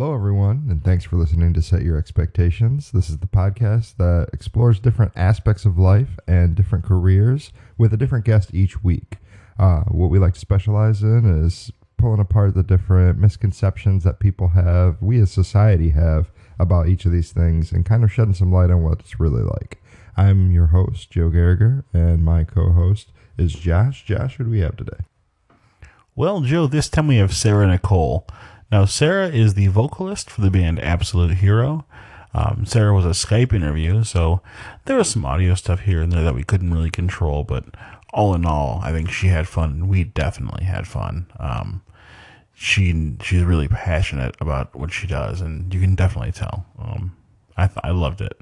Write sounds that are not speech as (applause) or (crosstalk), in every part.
Hello, everyone, and thanks for listening to Set Your Expectations. This is the podcast that explores different aspects of life and different careers with a different guest each week. Uh, what we like to specialize in is pulling apart the different misconceptions that people have, we as society have, about each of these things and kind of shedding some light on what it's really like. I'm your host, Joe Garriger, and my co host is Josh. Josh, who do we have today? Well, Joe, this time we have Sarah Nicole. Now, Sarah is the vocalist for the band Absolute Hero. Um, Sarah was a Skype interview, so there was some audio stuff here and there that we couldn't really control, but all in all, I think she had fun. And we definitely had fun. Um, she she's really passionate about what she does, and you can definitely tell. Um, I th- I loved it.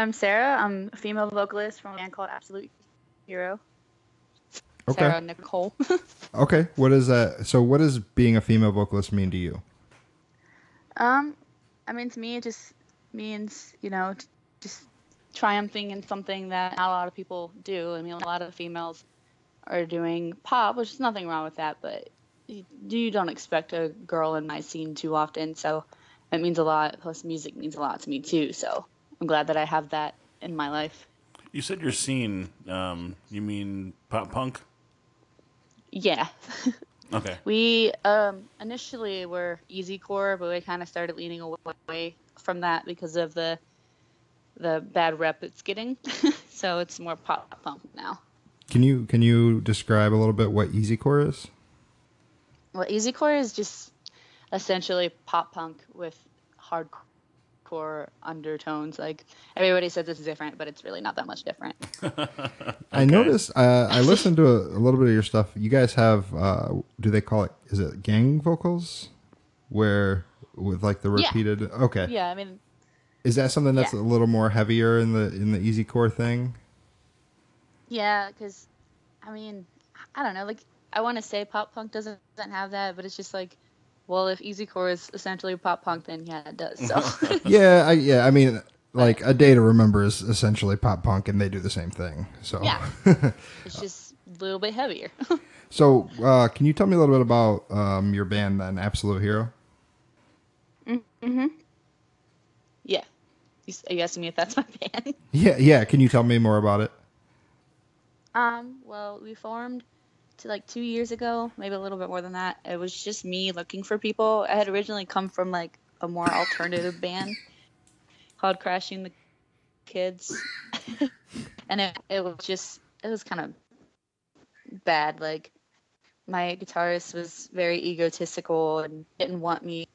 I'm Sarah. I'm a female vocalist from a band called Absolute Hero. Okay. Sarah Nicole. (laughs) Okay, what is that? So, what does being a female vocalist mean to you? um, I mean, to me, it just means you know, t- just triumphing in something that not a lot of people do. I mean, a lot of females are doing pop, which is nothing wrong with that, but you, you don't expect a girl in my scene too often. So it means a lot. Plus, music means a lot to me too. So I'm glad that I have that in my life. You said your scene. Um, you mean pop punk? Yeah. (laughs) Okay. We um, initially were easy core, but we kind of started leaning away from that because of the the bad rep it's getting. (laughs) so it's more pop punk now. Can you can you describe a little bit what easycore is? Well, easy core is just essentially pop punk with hardcore undertones. Like everybody says it's different, but it's really not that much different. (laughs) I noticed. Uh, I listened to a, a little bit of your stuff. You guys have. Uh, do they call it? Is it gang vocals? Where with like the Yeah. repeated. Okay. yeah, I mean, Is that something that's Yeah. a little more heavier in the in the easy core thing? Yeah, because I mean, I don't know. Like, I want to say pop punk doesn't doesn't have that, but it's just like, well, if easycore is essentially pop punk, then yeah, it does. So (laughs) Yeah. I yeah. I mean, like a day to remember is essentially pop punk, and they do the same thing. So. yeah, (laughs) it's just a little bit heavier. (laughs) So, uh, can you tell me a little bit about um, your band then, Absolute Hero? yeah. You, s- are you asking me if that's my band? Yeah. Yeah. Can you tell me more about it? Um, well, we formed like two years ago, maybe a little bit more than that. It was just me looking for people. I had originally come from like a more alternative band called Crashing the Kids, (laughs) and it it was just it was kind of bad. Like my guitarist was very egotistical and didn't want me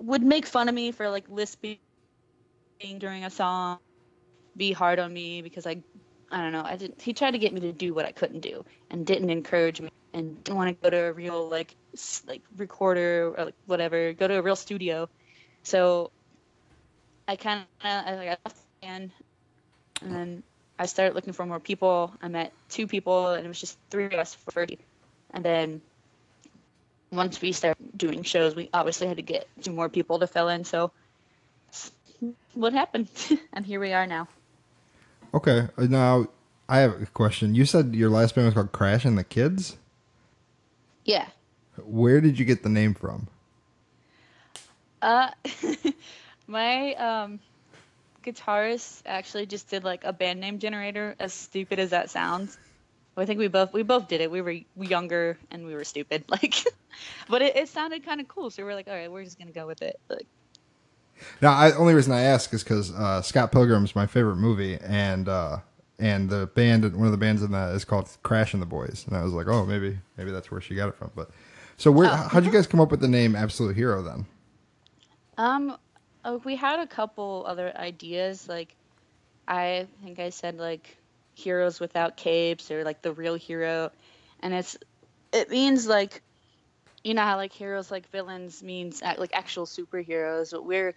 would make fun of me for like lisping during a song, be hard on me because I I don't know. I didn't. He tried to get me to do what I couldn't do, and didn't encourage me, and didn't want to go to a real like like recorder or like whatever, go to a real studio. So I kind of I, like, I left the band, and then I started looking for more people. I met two people, and it was just three of us for first. And then once we started doing shows, we obviously had to get two more people to fill in. So what happened? (laughs) and here we are now. Okay. uh, Now, I have a question. You said your last band was called Crash and the Kids. Yeah. Where did you get the name from? Uh, (laughs) my um, guitarist actually just did like a band name generator. As stupid as that sounds, I think we both we both did it. We were younger and we were stupid, (laughs) like, but it, it sounded kind of cool. So we were like, all right, we're just gonna go with it. Like, Now, I only reason I ask is because uh, Scott Pilgrim's my favorite movie, and uh, and the band, one of the bands in that is called Crash and the Boys, and I was like, oh, maybe maybe that's where she got it from. But so, where Oh. how'd you guys come up with the name Absolute Hero then? um, oh, we had a couple other ideas. Like, I think I said like heroes without capes or like the real hero, and it's it means like you know how like heroes like villains means like actual superheroes but we're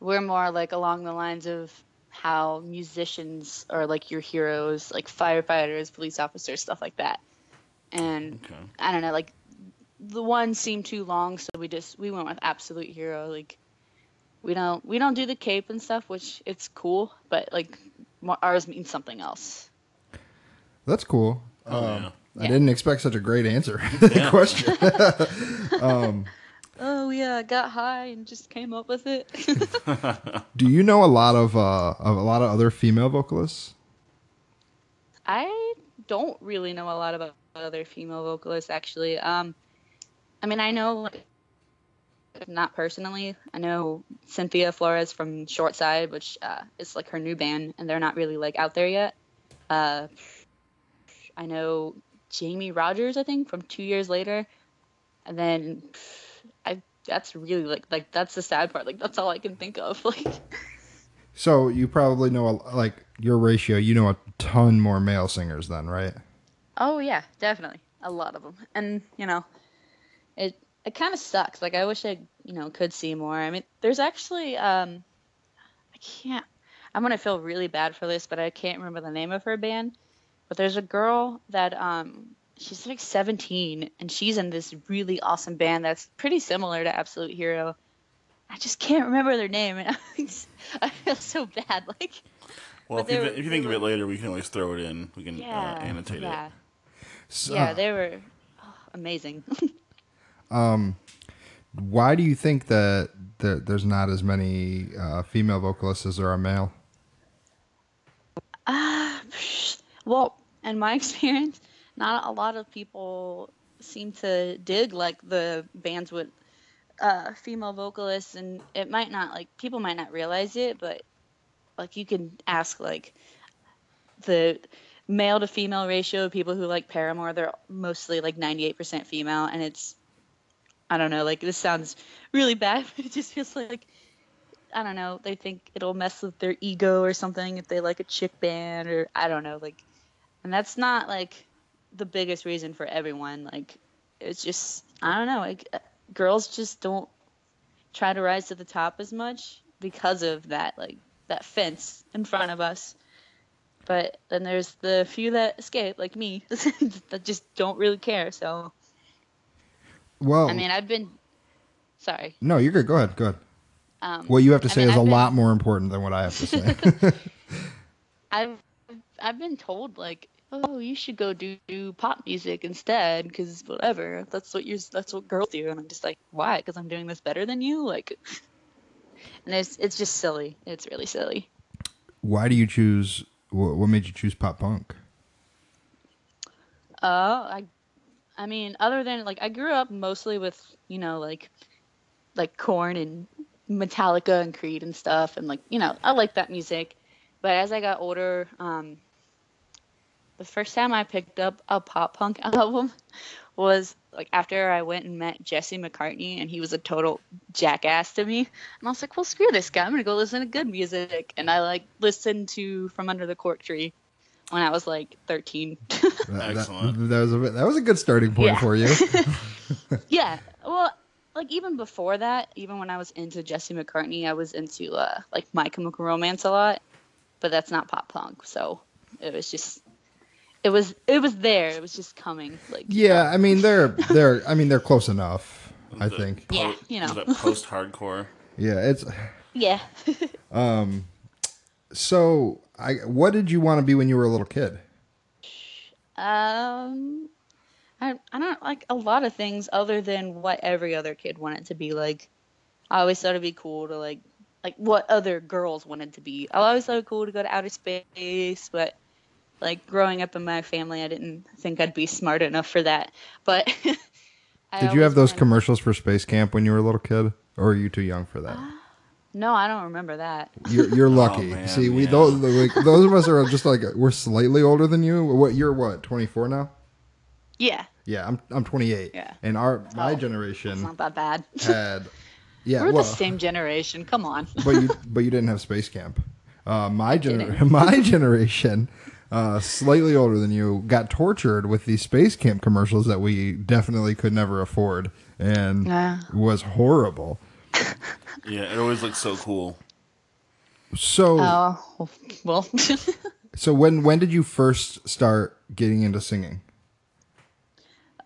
we're more like along the lines of how musicians are like your heroes like firefighters police officers stuff like that and Okay. i don't know like the one seemed too long, so we just we went with Absolute Hero. Like we don't we don't do the cape and stuff, which it's cool, but like ours means something else. That's cool. Oh, Um, yeah. I Yeah. didn't expect such a great answer to the Yeah. question. (laughs) Oh yeah, got high and just came up with it. (laughs) Do you know a lot of uh, of a lot of other female vocalists? I don't really know a lot about other female vocalists actually. Um, I mean, I know like, not personally. I know Cynthia Flores from Short Side, which uh, is like her new band, and they're not really like out there yet. Uh, I know Jamie Rogers, I think, from Two Years Later, and then I. That's really like like that's the sad part. Like that's all I can think of. (laughs) Like So you probably know a, like your ratio. You know a ton more male singers then, right? Oh yeah, definitely. A lot of them. And, you know, it it kind of sucks. Like I wish I, you know, could see more. I mean, there's actually um I can't I'm going to feel really bad for this, but I can't remember the name of her band. But there's a girl that um she's like 17 and she's in this really awesome band that's pretty similar to Absolute Hero. I just can't remember their name and (laughs) I feel so bad like Well, if you, were- if you think of it later, we can always throw it in. We can yeah, uh, annotate yeah. it. So, Yeah, they were oh, amazing. (laughs) why do you think that there, there's not as many uh, female vocalists as there are male? Well, in my (laughs) experience, not a lot of people seem to dig like the bands with uh, female vocalists, and it might not like people might not realize it, but like you can ask like the male to female ratio of people who like Paramore, they're mostly like 98% female, and it's I don't know, like this sounds really bad, (laughs) but it just feels like I don't know, they think it'll mess with their ego or something if they like a chick band or I don't know, like and that's not like the biggest reason for everyone. Like it's just I don't know, like uh, girls just don't try to rise to the top as much because of that like that fence in front of us. But then there's the few that escape, like me, (laughs) that just don't really care. So Well, I mean, I've been sorry. no, you're good. Go ahead. Go ahead. Um, What you have to I say mean, is a I've been- lot more important than what I have to say. (laughs) I've I've been told like, oh, you should go do, do pop music instead, because whatever, that's what you're, that's what girls do, and I'm just like, why? Because I'm doing this better than you, like, (laughs) and it's it's just silly. It's really silly. Why do you choose? What, what made you choose pop punk? Uh, I, I mean, other than like, I grew up mostly with you know like, like Korn and Metallica and Creed and stuff, and like you know I like that music, but as I got older, um, the first time I picked up a pop punk (laughs) album was like after I went and met Jesse McCartney, and he was a total jackass to me, and I was like, well, screw this guy, I'm gonna go listen to good music, and I like listened to From Under the Cork Tree when I was like 13. (laughs) That, that- Excellent. That, was a that was a good starting point Yeah. for you. (laughs) Yeah. Well, like even before that, even when I was into Jesse McCartney, I was into uh like My Chemical Romance a lot, but that's not pop punk. So it was just it was it was there. It was just coming. Like yeah, I mean they're (laughs) they're I mean they're close enough. I The think. Yeah, you know. (laughs) post-hardcore. Yeah, it's yeah. (laughs) um, so. I what did you want to be when you were a little kid? um, I I don't like a lot of things other than what every other kid wanted to be like. I always thought it'd be cool to like like what other girls wanted to be. I always thought it would be cool to go to outer space, but like growing up in my family, I didn't think I'd be smart enough for that. But (laughs) I Did you have those wanted- commercials for Space Camp when you were a little kid, or are you too young for that? No, I don't remember that. You're, you're (laughs) lucky. man, See, we yeah. those like, those of us are just like we're slightly older than you. What you're what 24 now? Yeah, Yeah, I'm I'm 28. Yeah. And our my Oh, it's generation not that bad. had (laughs) yeah, We're well, the same generation. Come on. but you but you didn't have Space Camp. Uh, my gener- didn't. my generation, uh, slightly older than you, got tortured with these Space Camp commercials that we definitely could never afford, and Yeah. was horrible. (laughs) Yeah, it always looks so cool. So Oh well. (laughs) so when when did you first start getting into singing?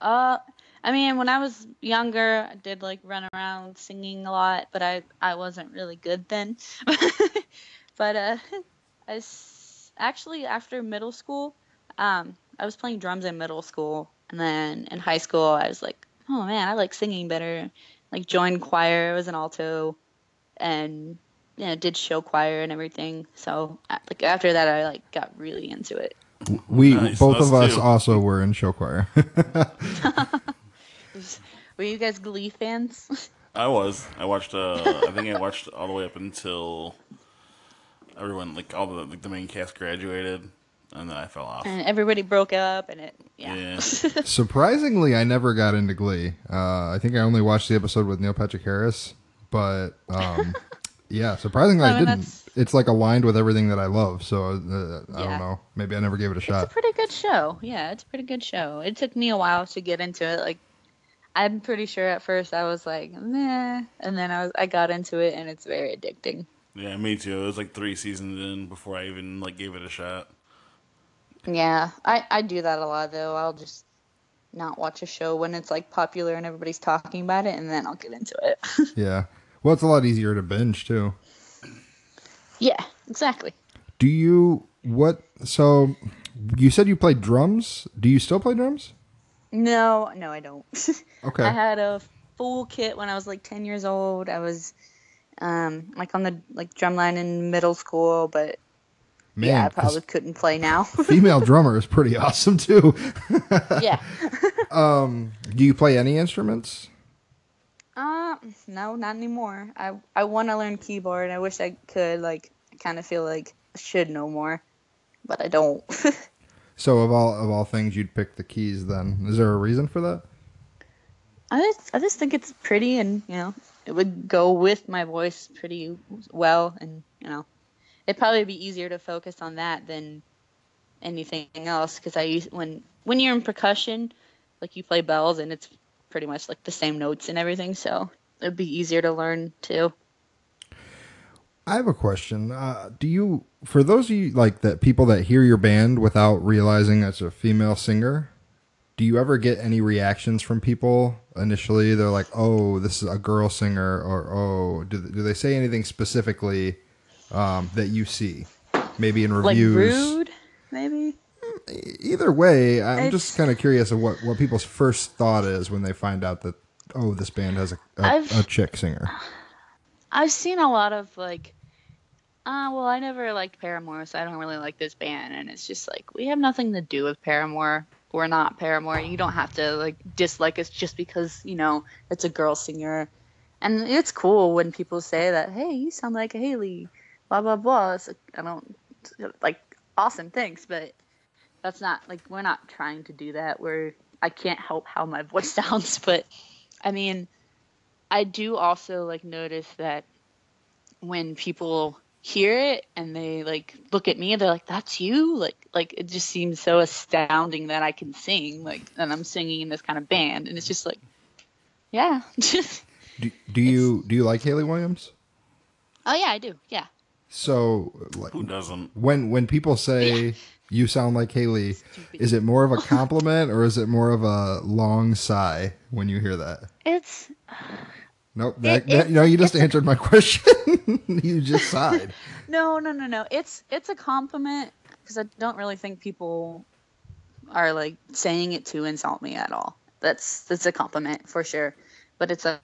Uh, I mean, when I was younger, I did like run around singing a lot, but I I wasn't really good then. (laughs) but uh, I s- actually after middle school, um, I was playing drums in middle school, and then in high school, I was like, oh man, I like singing better. Like joined choir, I was an alto, and you know did show choir and everything. So like after that, I like got really into it. We Nice, both us of us too. also were in show choir. (laughs) (laughs) Were you guys Glee fans? I was. I watched. Uh, I think I watched all the way up until everyone, like all the like the main cast graduated, and then I fell off. and everybody broke up, and it yeah. Yeah. (laughs) Surprisingly, I never got into Glee. Uh, I think I only watched the episode with Neil Patrick Harris, but um, (laughs) yeah, surprisingly, I, I didn't. that's- It's like aligned with everything that I love, so uh, I Yeah. don't know. Maybe I never gave it a shot. It's a pretty good show. Yeah, it's a pretty good show. It took me a while to get into it. Like, I'm pretty sure at first I was like, meh, and then I was I got into it, and it's very addicting. Yeah, me too. It was like three seasons in before I even like gave it a shot. Yeah, I I do that a lot though. I'll just not watch a show when it's like popular and everybody's talking about it, and then I'll get into it. (laughs) Yeah. Well, it's a lot easier to binge too. yeah, exactly. Do you what? So you said you played drums. Do you still play drums? No, no, I don't. (laughs) Okay. I had a full kit when I was like 10 years old. I was um like on the like drumline in middle school, but Man, yeah, I 'cause probably couldn't play now. (laughs) female drummer is pretty awesome too. (laughs) yeah. Do you play any instruments? Uh, no, not anymore. I I want to learn keyboard. I wish I could. Like, I kind of feel like I should know more, but I don't. (laughs) So of all of all things, you'd pick the keys. Then is there a reason for that? I just I just think it's pretty, and you know, it would go with my voice pretty well, and you know, it'd probably be easier to focus on that than anything else. Because I use when when you're in percussion, like you play bells, and it's pretty much like the same notes and everything, so it'd be easier to learn too. I have a question. Uh, do you, for those of you like that people that hear your band without realizing it's a female singer, do you ever get any reactions from people initially? They're like, "Oh, this is a girl singer," or "Oh, do do they say anything specifically um, that you see, maybe in reviews, Like rude, maybe. Either way, I'm It's- just kind of curious of what what people's first thought is when they find out that oh, this band has a a, a chick singer. I've seen a lot of like, uh, well, I never liked Paramore, so I don't really like this band. And it's just like, we have nothing to do with Paramore. We're not Paramore. You don't have to like dislike us just because, you know, it's a girl singer. And it's cool when people say that, hey, you sound like Hayley, blah, blah, blah. It's like, I don't, like, awesome, thanks. But that's not, like, we're not trying to do that. We're, I can't help how my (laughs) voice sounds. But, I mean, I do also like notice that when people hear it and they like look at me, they're like, "That's you!" Like, like it just seems so astounding that I can sing, like, and I'm singing in this kind of band, and it's just like, yeah. (laughs) Do, do you do you like Hayley Williams? oh yeah, I do. Yeah. So like, Who doesn't? when when people say you sound like Hayley, is it more of a (laughs) compliment or is it more of a long sigh when you hear that? It's Nope. That, It- that, it- no, you just answered my (laughs) question. you just sighed. no, no, no, no. It's it's a compliment because I don't really think people are like saying it to insult me at all. That's that's a compliment for sure. But it's a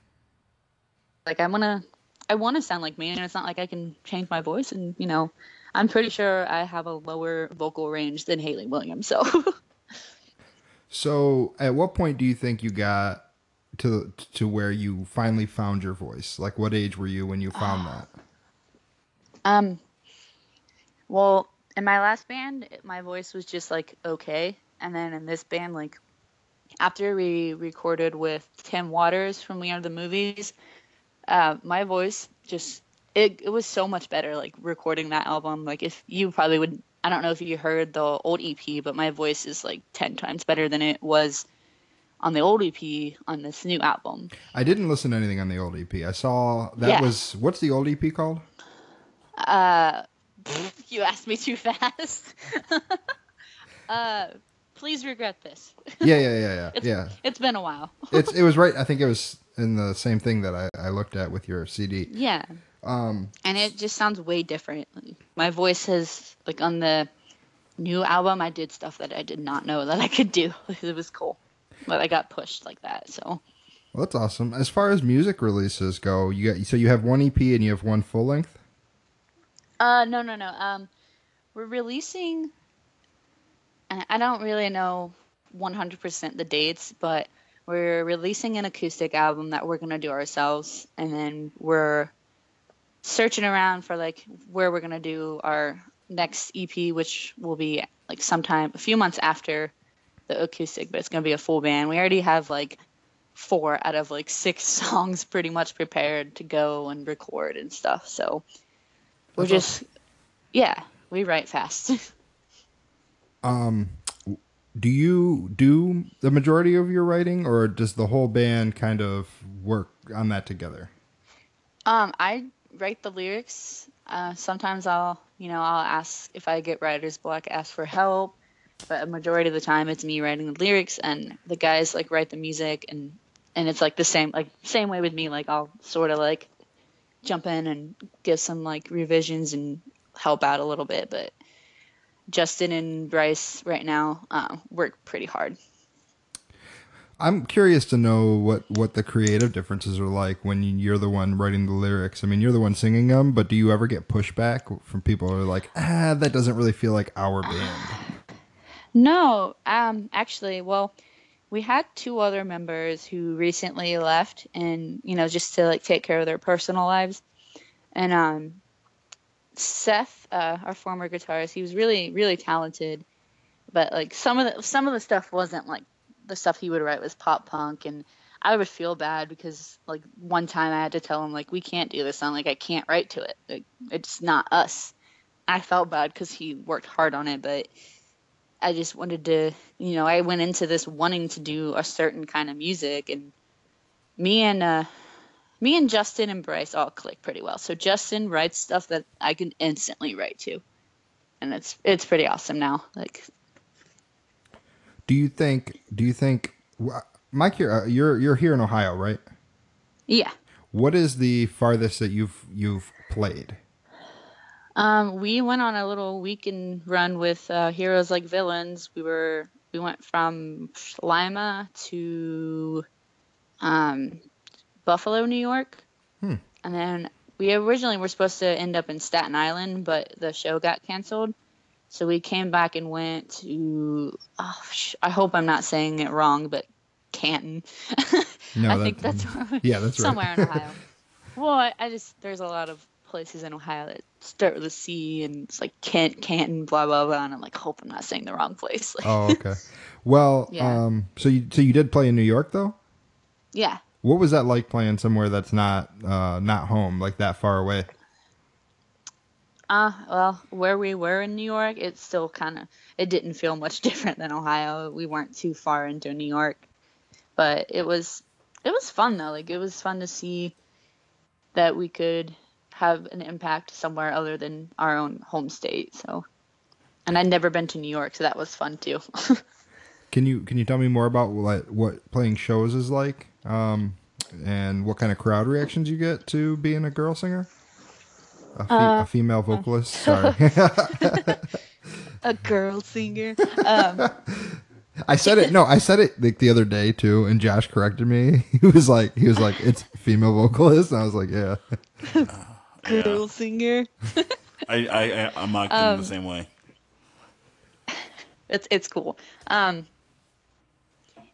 like I wanna I wanna sound like me, and it's not like I can change my voice. And you know, I'm pretty sure I have a lower vocal range than Hayley Williams. So (laughs) So, at what point do you think you got to to where you finally found your voice? Like, what age were you when you found that? Um, well, in my last band, my voice was just like okay, and then in this band, like after we recorded with Tim Waters from We Are the Movies, uh, my voice just it it was so much better. Like recording that album, like if you probably would, I don't know if you heard the old EP, but my voice is like ten times better than it was on the old EP on this new album. I didn't listen to anything on the old EP. I saw that Yeah. was what's the old EP called? Uh, (laughs) you asked me too fast. (laughs) uh, please regret this. Yeah, yeah, yeah, yeah, (laughs) It's, yeah. It's been a while. It's it was right. I think it was in the same thing that I, I looked at with your CD. Yeah. Um, And it just sounds way different. My voice has like on the new album I did stuff that I did not know that I could do. It was cool. But I got pushed like that. So well, that's awesome. As far as music releases go, you got so you have one EP and you have one full length. Uh, no, no, no. Um, we're releasing. I don't really know 100% the dates, but we're releasing an acoustic album that we're gonna do ourselves, and then we're searching around for like where we're gonna do our next EP, which will be like sometime a few months after the acoustic, but it's gonna be a full band. We already have like four out of like six (laughs) songs pretty much prepared to go and record and stuff. So we're That's just yeah we write fast. (laughs) Um, do you do the majority of your writing, or does the whole band kind of work on that together? um i write the lyrics. Uh sometimes i'll you know i'll ask if i get writer's block ask for help but a majority of the time it's me writing the lyrics and the guys like write the music and and it's like the same like same way with me like i'll sort of like jump in and give some like revisions and help out a little bit but justin and bryce right now uh, work pretty hard I'm curious to know what what the creative differences are like when you're the one writing the lyrics. I mean, you're the one singing them, but do you ever get pushback from people who are like, ah, that doesn't really feel like our band? (sighs) No, um, actually, well, we had two other members who recently left, and you know, just to like take care of their personal lives. And um, Seth, uh, our former guitarist, he was really, really talented, but like some of the some of the stuff wasn't like the stuff he would write was pop punk, and I would feel bad because like one time I had to tell him like we can't do this song, like I can't write to it, like it's not us. I felt bad because he worked hard on it, but I just wanted to, you know, I went into this wanting to do a certain kind of music, and me and uh, me and Justin and Bryce all click pretty well. So Justin writes stuff that I can instantly write to, and it's it's pretty awesome now. Like, Do you think? Do you think? Mike, you're uh, you're you're here in Ohio, right? yeah, What is the farthest that you've you've played? Um, we went on a little weekend run with uh, Heroes Like Villains. We were we went from Lima to um, Buffalo, New York, Hmm. and then we originally were supposed to end up in Staten Island, but the show got canceled. So we came back and went to. Oh, sh- I hope I'm not saying it wrong, but Canton. (laughs) No, I that- think that's (laughs) yeah, that's right. somewhere in Ohio. (laughs) well, I, I just there's a lot of places in Ohio that start with a C, and it's like Kent, Canton, blah blah blah, and I'm like, hope I'm not saying the wrong place. Like, (laughs) Oh, okay. Well, Yeah. um, so you so you did play in New York though. yeah. What was that like playing somewhere that's not uh, not home, like that far away? Uh, well, where we were in New York, it still kind of it didn't feel much (laughs) different than Ohio. We weren't too far into New York, but it was it was fun though. Like it was fun to see that we could have an impact somewhere other than our own home state. So, and I'd never been to New York, so that was fun too. (laughs) Can you can you tell me more about like what playing shows is like, um, and what kind of crowd reactions you get to being a girl singer, a, fe- Uh, a female vocalist? (laughs) Sorry, a girl singer. (laughs) Um, I said it. No, I said it like the other day too, and Josh corrected me. He was like, he was like, it's female vocalist, and I was like, yeah. Girl singer. (laughs) I, I, I I'm not Um, the same way. it's it's cool. Um,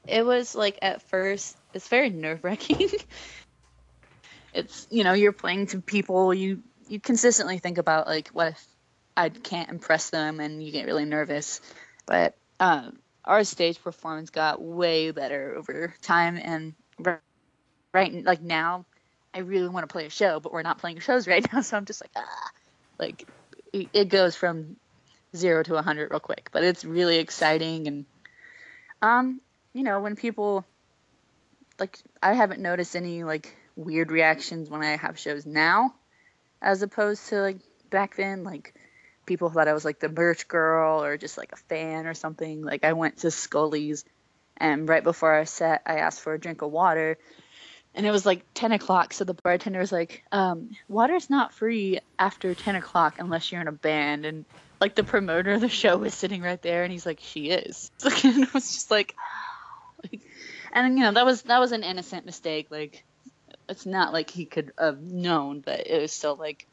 it was like at first, it's very nerve wracking. (laughs) it's you know you're playing to people you you consistently think about like what if I can't impress them and you get really nervous, but um, our stage performance got way better over time and ri- right like now I really want to play a show, but we're not playing shows right (laughs) now, so I'm just like ah, like it, goes from zero to a 100 real quick but it's really exciting and um you know when people like i haven't noticed any like weird reactions when i have shows now as opposed to like back then like people thought I was like the merch girl or just like a fan or something. Like I went to Scully's, and right before our set, I asked for a drink of water, and it was like 10 o'clock. So the bartender was like, um, "Water's not free after 10 o'clock unless you're in a band." And like the promoter of the show was sitting right there, and he's like, "She is." (laughs) and it was just like, like, and you know that was that was an innocent mistake. Like it's not like he could have known, but it was still like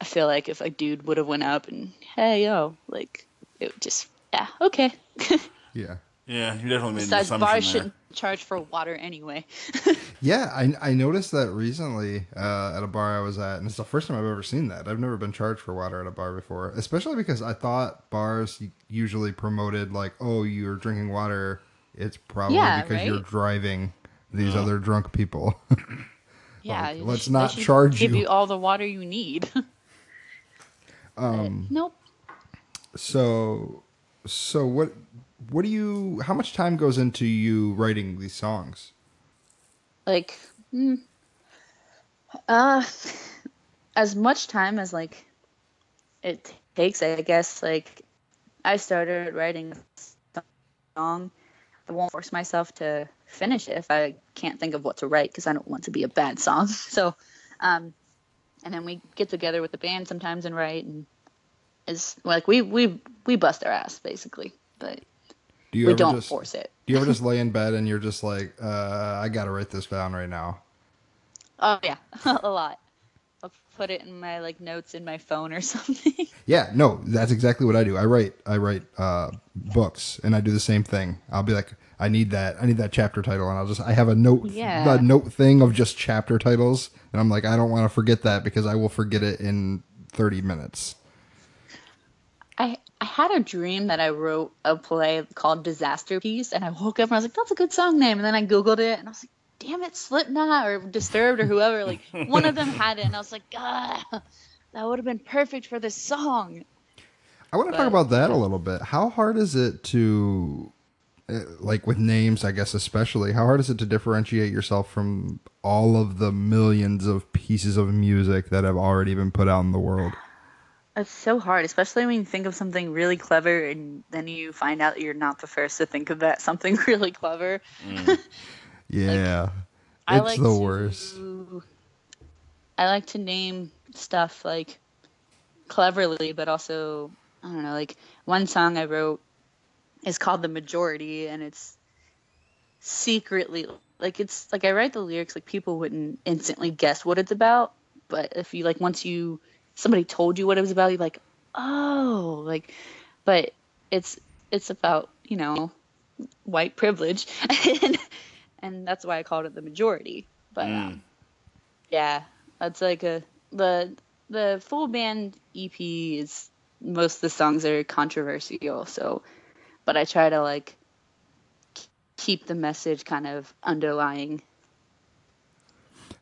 I feel like if a dude would have went up and hey yo, like it would just yeah okay. (laughs) Yeah. Yeah, you definitely made Besides, an bars assumption there. shouldn't charge for water anyway. (laughs) Yeah, I, I noticed that recently uh, at a bar I was at, and it's the first time I've ever seen that. I've never been charged for water at a bar before, especially because I thought bars usually promoted like, oh, you're drinking water. It's probably Yeah, because you're driving these other drunk people. (laughs) yeah, Like, let's not they charge give you. Give you all the water you need. (laughs) um, nope. so, so what? What do you? How much time goes into you writing these songs? like mm, uh (laughs) as much time as like it takes i guess like i started writing a song i won't force myself to finish it if i can't think of what to write because i don't want to be a bad song (laughs) so um and then we get together with the band sometimes and write and it's like we we we bust our ass basically but Do you we ever don't just, force it Do you ever just (laughs) lay in bed and you're just like, uh, I gotta write this down right now? oh yeah (laughs) a lot i'll put it in my like notes in my phone or (laughs) something Yeah, no, that's exactly what I do. I write, I write uh, books, and I do the same thing. I'll be like, I need that, I need that chapter title, and I'll just, I have a note, Yeah. a note thing of just chapter titles, and I'm like, I don't want to forget that because I will forget it in 30 minutes. I I had a dream that I wrote a play called Disaster Piece, and I woke up and I was like, "That's a good song name." And then I googled it, and I was like, "Damn it, Slipknot or Disturbed or whoever." Like one of them had it, and I was like, "Ah, that would have been perfect for this song." I want to talk about that a little bit. How hard is it to, uh, like with names, I guess especially, how hard is it to differentiate yourself from all of the millions of pieces of music that have already been put out in the world? It's so hard, especially when you think of something really clever, and then you find out you're not the first to think of that (laughs) something really clever. Mm. (laughs) Yeah, I it's like the to, worst. I like to name stuff like cleverly, but also I don't know. Like one song I wrote is called "The Majority," and it's secretly like it's like I write the lyrics like people wouldn't instantly guess what it's about, but if you like once you somebody told you what it was about, you're like, oh, like, but it's it's about you know white privilege and (laughs) and that's why I called it the majority. But um, yeah, that's like a the the full band EP is most of the songs are controversial. So, but I try to like keep the message kind of underlying.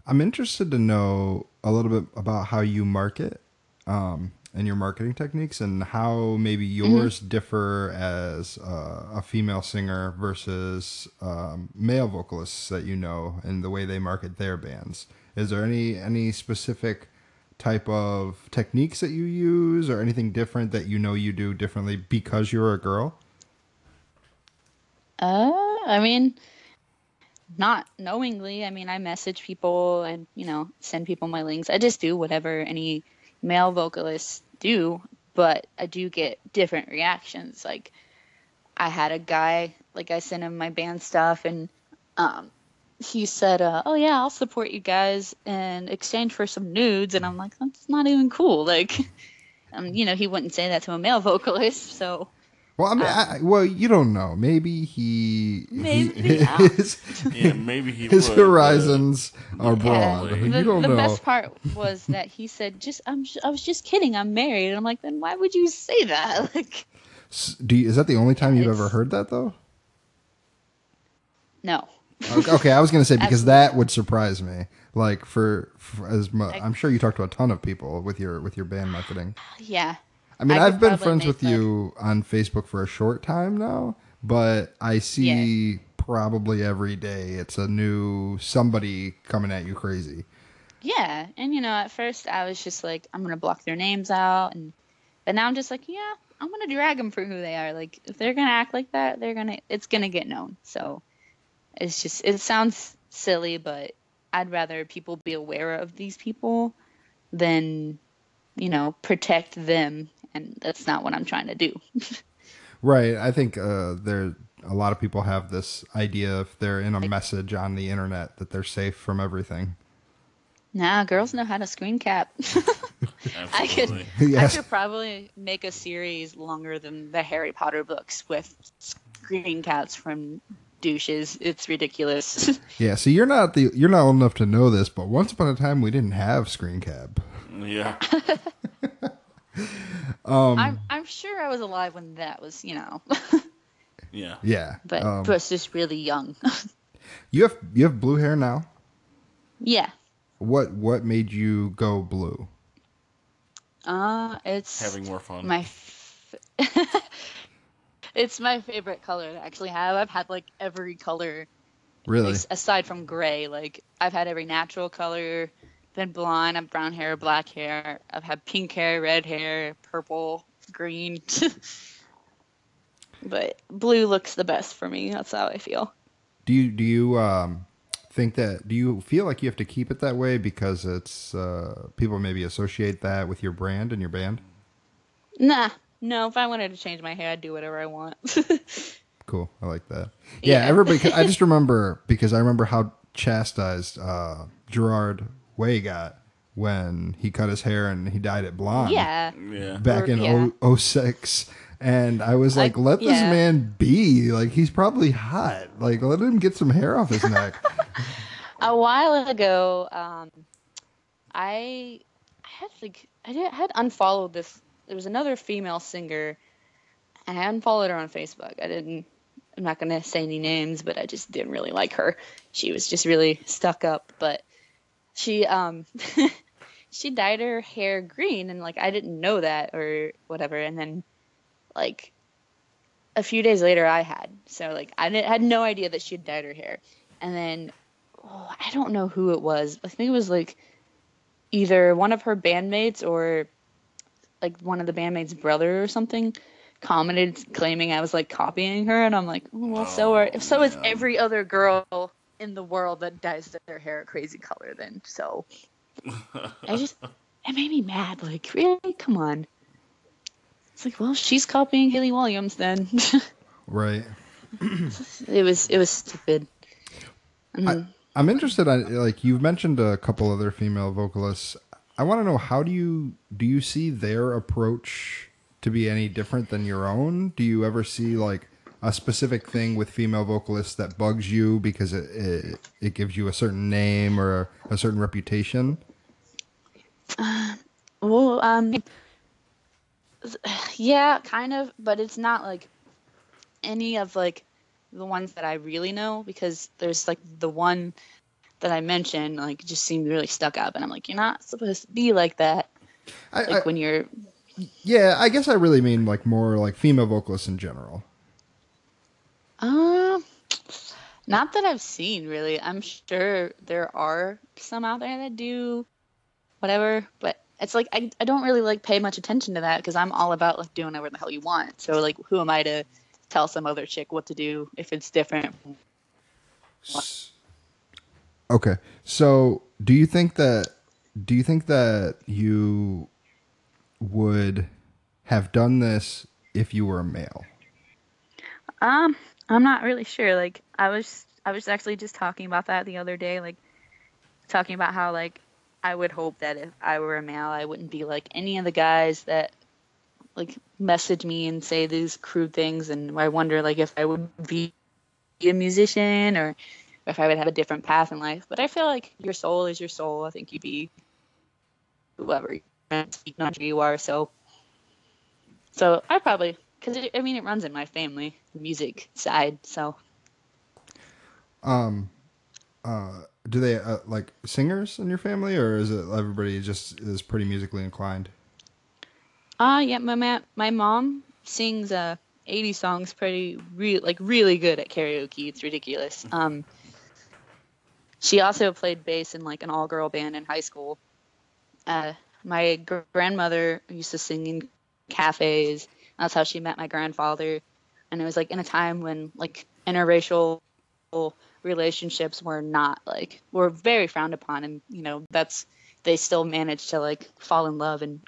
I'm interested to know a little bit about how you market um, and your marketing techniques and how maybe yours differ as uh, a female singer versus um, male vocalists that you know and the way they market their bands. Is there any any specific type of techniques that you use or anything different that you know you do differently because you're a girl? Uh, I mean, not knowingly. I mean, I message people and you know send people my links. I just do whatever any male vocalists do, but I do get different reactions. Like, I had a guy like I sent him my band stuff, and um, he said, uh, "Oh yeah, I'll support you guys in exchange for some nudes," and I'm like, "That's not even cool." Like, (laughs) um, you know, he wouldn't say that to a male vocalist, so. Well, I mean, I, well, you don't know. Maybe he, he- Maybe, (laughs) yeah. his, Yeah, maybe he his would, but- horizons are Yeah, broad. the- you the, don't the know. best part was that he said, "Just I'm I was just kidding. I'm married." And I'm like, "Then why would you say that?" (laughs) Like, S- Do you, is that the only time you've ever heard that though? no. Okay, okay, I was gonna say (laughs) because Absolutely. that would surprise me. Like for, for as much, I'm sure you talked to a ton of people with your with your band marketing. Yeah. I mean, I I've been friends with you on Facebook for a short time now, but I see probably every day it's a new somebody coming at you crazy. Yeah, and you know, at first I was just like, I'm gonna block their names out, and But now I'm just like, yeah, I'm gonna drag them for who they are. Like if they're gonna act like that, they're gonna it's gonna get known. So it's just it sounds silly, but I'd rather people be aware of these people than you know protect them, and that's not what I'm trying to do. Right. I think uh, there a lot of people have this idea if they're in a message on the internet that they're safe from everything. nah, girls know how to screen cap. (laughs) I could Yes. I could probably make a series longer than the Harry Potter books with screen caps from douches. It's ridiculous. (laughs) Yeah. So you're not the you're not old enough to know this, but once upon a time we didn't have screen cap. Yeah. (laughs) (laughs) Um, I'm I'm sure I was alive when that was, you know, (laughs) Yeah. Yeah. but um, but was just really young. (laughs) you have you have blue hair now. yeah. What what made you go blue? Uh, it's Having more fun. my. F- it's my favorite color to actually have. I've had like every color Really? Ex- aside from gray, like I've had every natural color. Been blonde, I've brown hair, black hair. I've had pink hair, red hair, purple, green. (laughs) but blue looks the best for me. That's how I feel. Do you do you um think that do you feel like you have to keep it that way because it's uh people maybe associate that with your brand and your band? Nah, no. If I wanted to change my hair, I'd do whatever I want. (laughs) Cool. I like that. Yeah, Yeah. everybody I (laughs) just remember because I remember how chastised uh Gerard Way got when he cut his hair and he dyed it blonde. yeah. yeah. Back Or- in yeah. oh '06, And I was like, I- let this yeah. man be. Like he's probably hot. Like let him get some hair off his (laughs) neck. a while ago, um, I I had like I did, had unfollowed this. There was another female singer, and I unfollowed her on Facebook. I didn't. I'm not gonna say any names, but I just didn't really like her. She was just really stuck up. But she um (laughs) she dyed her hair green, and like I didn't know that or whatever. And then like a few days later, I had so like I didn't, had no idea that she had dyed her hair. And then oh, I don't know who it was. I think it was like either one of her bandmates or like one of the bandmates' brother or something commented claiming I was like copying her, and I'm like, oh, well, so are so is every other girl in the world that dyes their hair a crazy color. Then so I just (laughs) it made me mad. Like really, come on. It's like, well, she's copying Hayley Williams then. (laughs) right. it was it was stupid. Mhm. I'm interested on like you've mentioned a couple other female vocalists. I want to know how do you do you see their approach to be any different than your own? Do you ever see like a specific thing with female vocalists that bugs you because it it, it gives you a certain name or a, a certain reputation? Well, um, yeah, kind of, but it's not like any of like the ones that I really know because there's like the one that I mentioned like just seemed really stuck up, and I'm like, you're not supposed to be like that. I, Like I, when you're, yeah, I guess I really mean like more like female vocalists in general. Um, not that I've seen really. I'm sure there are some out there that do whatever, but it's like I, I don't really like pay much attention to that because I'm all about like doing whatever the hell you want. So like, who am I to tell some other chick what to do if it's different? Okay. So, do you think that do you think that you would have done this if you were a male? Um, I'm not really sure. Like, I was I was actually just talking about that the other day. Like, talking about how like I would hope that if I were a male, I wouldn't be like any of the guys that like message me and say these crude things, and I wonder like if I would be a musician or if I would have a different path in life. But I feel like your soul is your soul. I think you'd be whoever you are. So, so I probably because I mean it runs in my family, the music side. So Um uh do they uh, like singers in your family or is it everybody just is pretty musically inclined? Uh yeah, my ma- my mom sings uh 80 songs pretty re- like really good at karaoke. It's ridiculous. Um she also played bass in like an all-girl band in high school. Uh my gr- grandmother used to sing in cafes. That's how she met my grandfather. And it was like in a time when like interracial relationships were not like were very frowned upon and you know that's they still managed to like fall in love and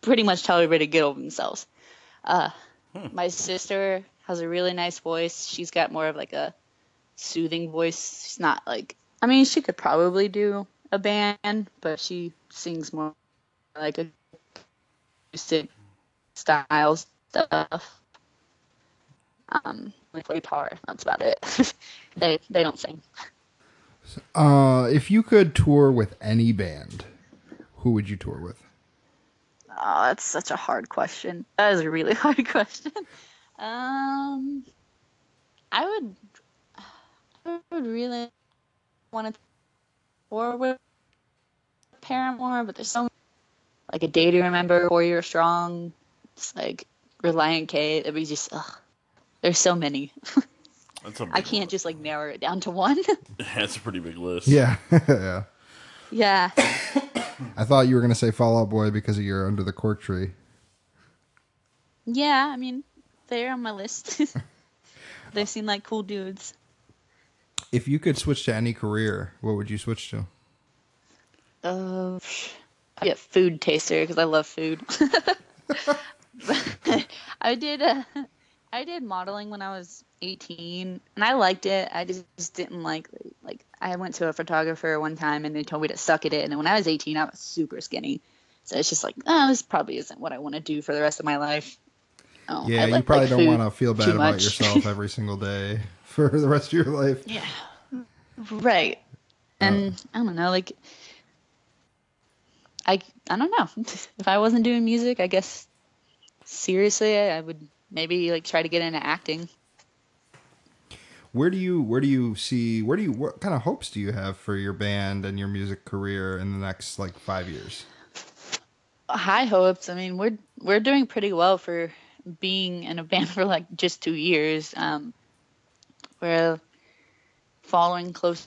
pretty much tell everybody to get over themselves. Uh, My sister has a really nice voice. She's got more of like a soothing voice. She's not like I mean she could probably do a band, but she sings more like a acoustic style stuff. Um, like Lady Power, that's about it. (laughs) they they don't sing. Uh, if you could tour with any band, who would you tour with? Oh, that's such a hard question. That is a really (laughs) hard question. Um, I would, I would really want to tour with Paramore, but there's so like a day to remember, Four Year Strong, it's like Relient K. It'd be just, ugh, there's so many. (laughs) That's a I can't just like narrow it down to one. (laughs) (laughs) That's a pretty big list. Yeah, yeah. yeah. (coughs) I thought you were gonna say Fall Out Boy because of your Under the Cork Tree. Yeah, I mean, they're on my list. they seem like cool dudes. If you could switch to any career, what would you switch to? Uh, I'd be a food taster because I love food. (laughs) I did uh, (laughs) I did modeling when I was 18, and I liked it. I just didn't like like I went to a photographer one time and they told me to suck at it. And then when I was 18, I was super skinny, so it's just like, oh, this probably isn't what I want to do for the rest of my life. Oh, Yeah, I you probably like don't want to feel bad about much. yourself (laughs) every single day for the rest of your life. Yeah. Right. And I don't know, like I I don't know. if I wasn't doing music, I guess seriously I would maybe like try to get into acting. Where do you where do you see where do you what kind of hopes do you have for your band and your music career in the next like five years? High hopes. I mean, we're we're doing pretty well for being in a (laughs) band for like just 2 years. Um we're following closely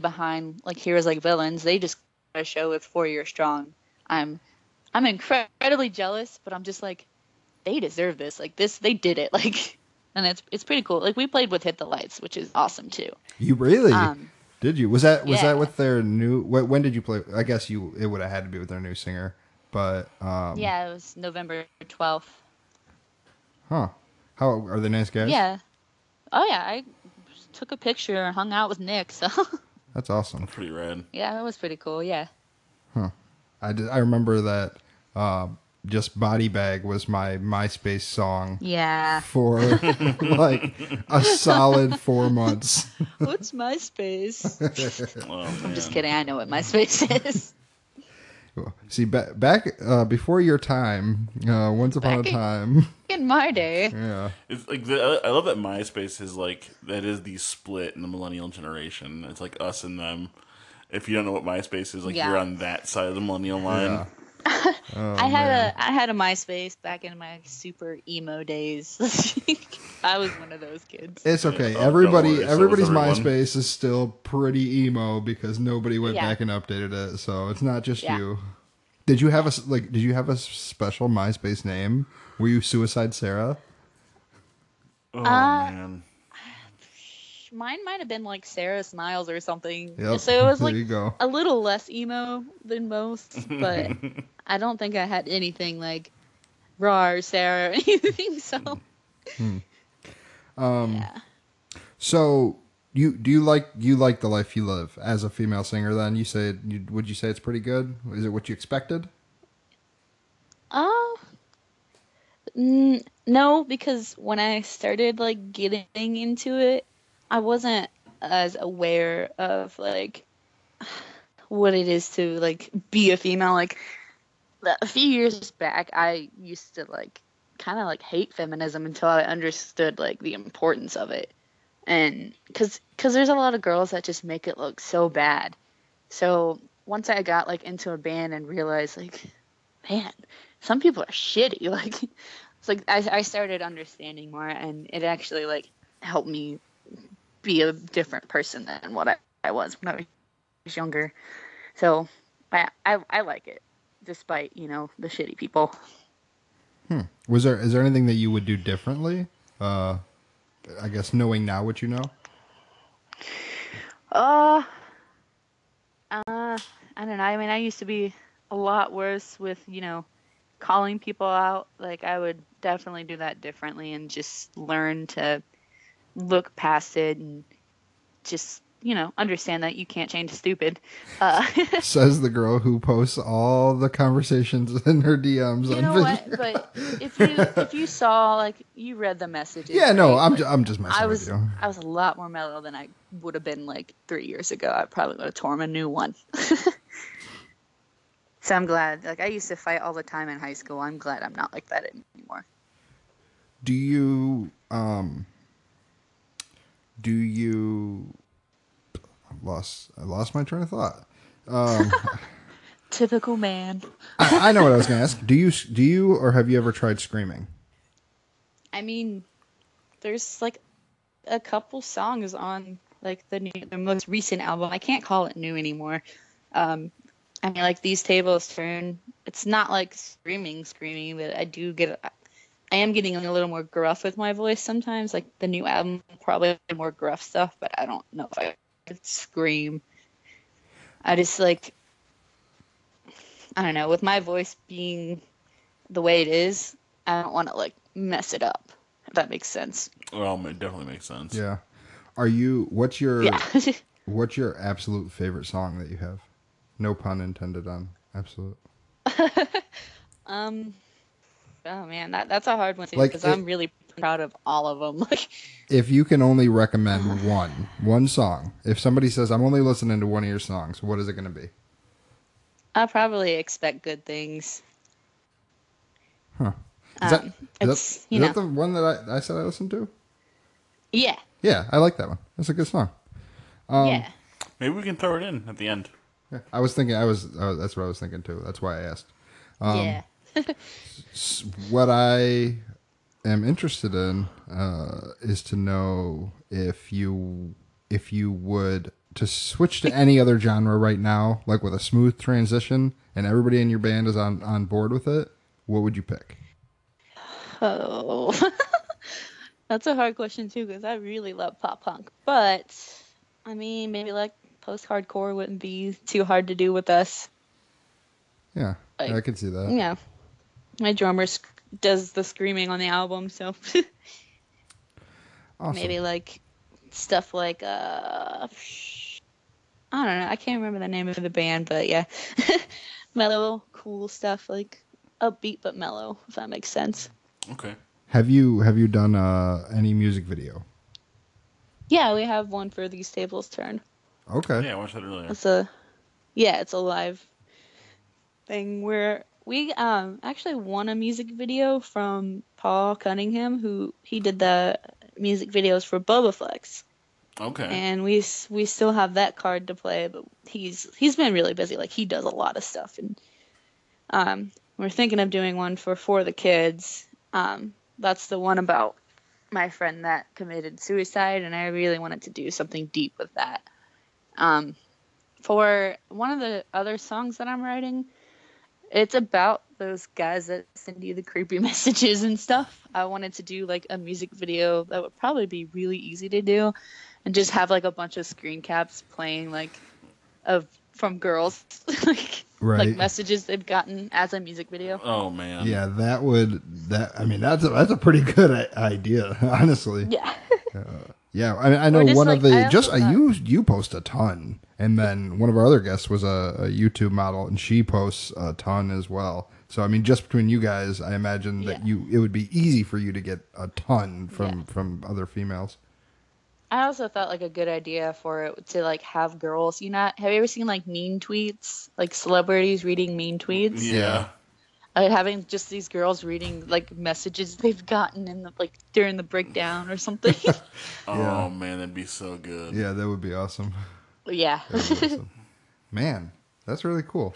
behind like heroes like villains. They just got a show with 4 year strong. I'm I'm incredibly jealous, but I'm just like they deserve this. Like this they did it. (laughs) Like and it's it's pretty cool. Like we played with Hit the Lights, which is awesome too. You really Um, did you? Was that was yeah. that with their new? When did you play? I guess you it would have had to be with their new singer, but um, yeah, it was November 12th. huh? How are they nice guys? Yeah. Oh yeah, I took a picture and hung out with Nick. So (laughs) that's awesome. Pretty rad. yeah, that was pretty cool. Yeah. I did, I remember that. Uh, just body bag was my MySpace song Yeah. for (laughs) like a solid four months. (laughs) What's MySpace? (laughs) Oh, I'm just kidding. I know what MySpace is. See, ba- back uh, before your time, uh, once upon a Back in- time, In my day. yeah. It's like the, I love that MySpace is like that is the split in the millennial generation. It's like us and them. If you don't know what MySpace is, like Yeah. you're on that side of the millennial line. Yeah. Oh, (laughs) I had man. a I had a MySpace back in my super emo days. (laughs) I was one of those kids. It's okay. Oh, Everybody, worry, everybody's everyone. MySpace is still pretty emo because nobody went Yeah. back and updated it. So it's not just Yeah. you. Did you have a like? Did you have a special MySpace name? Were you Suicide Sarah? Oh Uh, man, Mine might have been like Sarah Smiles or something. Yep. So it was like a little less emo than most, but (laughs) I don't think I had anything like raw or Sarah or (laughs) anything. So hmm. Hmm. (laughs) Um, yeah. So you do you like you like the life you live as a female singer? Then you say you, would you say it's pretty good? Is it what you expected? Oh, n- no, because when I started like getting into it, I wasn't as aware of like what it is to like be a female. Like a few years back, I used to like kind of like hate feminism until I understood like the importance of it, and because because there's a lot of girls that just make it look so bad. So once I got like into a band and realized like, man, some people are shitty. (laughs) Like, it's like I, I started understanding more, and it actually like helped me be a different person than what I, I was when I was younger. So I, I I like it. despite you know the shitty people. Hmm. Was there is there anything that you would do differently? Uh, I guess knowing now what you know. Uh, uh, I don't know. I mean, I used to be a lot worse with, you know, calling people out. Like, I would definitely do that differently and just learn to look past it and just, you know, understand that you can't change stupid. Uh, (laughs) Says the girl who posts all the conversations in her DMs. you on know what? But (laughs) if you if you saw like you read the messages, Yeah, no, right? I'm Like, ju- I'm just messing I with you. I was a lot more mellow than I would have been like three years ago. I probably would have torn a new one. (laughs) so I'm glad. Like I used to fight all the time in high school. I'm glad I'm not like that anymore. Do you um do you I lost I lost my train of thought. Um (laughs) Typical man. I, I know what I was going to ask. Do you do you or have you ever tried screaming? I mean, there's like a couple songs on like the new, the most recent album. I can't call it new anymore. Um, I mean, like these tables turn. It's not like screaming, screaming, but I do get. I am getting a little more gruff with my voice sometimes. Like the new album, probably more gruff stuff, but I don't know if I could scream. I just like. I don't know. With my voice being the way it is, I don't want to like mess it up. If that makes sense. Well, it definitely makes sense. Yeah. Are you what's your Yeah. (laughs) what's your absolute favorite song that you have? No pun intended on absolute. (laughs) um. Oh man, that that's a hard one too Like, because I'm really proud of all of them. (laughs) Like, If you can only recommend one, one song. If somebody says I'm only listening to one of your songs, what is it going to be? I probably expect good things. Huh. Um, Is that, is it's that, you is know, that the one that I, I said I listened to? yeah, Yeah, I like that one. That's a good song. Um, yeah. Maybe we can throw it in at the end. Yeah, I was thinking. I was. Uh, that's what I was thinking too. That's why I asked. Um, yeah. What I am interested in uh, is to know if you if you would to switch to any other genre right now, like with a smooth transition, and everybody in your band is on on board with it. What would you pick? Oh, (laughs) that's a hard question too because I really love pop punk. But I mean, maybe like post hardcore wouldn't be too hard to do with us. Yeah, Like- I can see that. Yeah, my drummer sc- does the screaming on the album, so (laughs) Awesome. maybe like stuff like uh, I don't know. I can't remember the name of the band, but yeah, (laughs) mellow, cool stuff like upbeat but mellow. If that makes sense. Okay. Have you have you done uh, any music video? Yeah, we have one for these tables turn. Okay. Yeah, I watched that earlier. It's a yeah, it's a live thing where we um actually won a music video from Paul Cunningham who he did the music videos for Bobaflex. Okay. And we we still have that card to play, but he's he's been really busy. Like he does a lot of stuff and um we're thinking of doing one for for the kids. Um that's the one about my friend that committed suicide and I really wanted to do something deep with that. Um for one of the other songs that I'm writing, it's about those guys that send you the creepy (laughs) messages and stuff. I wanted to do like a music video that would probably be really easy to do and just have like a bunch of screen caps playing like of from girls (laughs) like Right. like messages they've gotten as a music video. oh man. Yeah, that would that. I mean, that's a, that's a pretty good idea, (laughs) honestly. Yeah. Uh, Yeah, I, I know one like, of the I just uh, thought- you you post a ton, and then one of our other guests was a, a YouTube model, and she posts a ton as well. So I mean, just between you guys, I imagine that Yeah. you it would be easy for you to get a ton from Yeah. from other females. I also thought like a good idea for it to like have girls. You know, have you ever seen like mean tweets, like celebrities reading mean tweets? Yeah. Uh, having just these girls reading like messages they've gotten in the like during the breakdown or something. (laughs) (laughs) Oh Yeah. man, that'd be so good. Yeah, that would be awesome. yeah. Be (laughs) awesome. Man, that's really cool.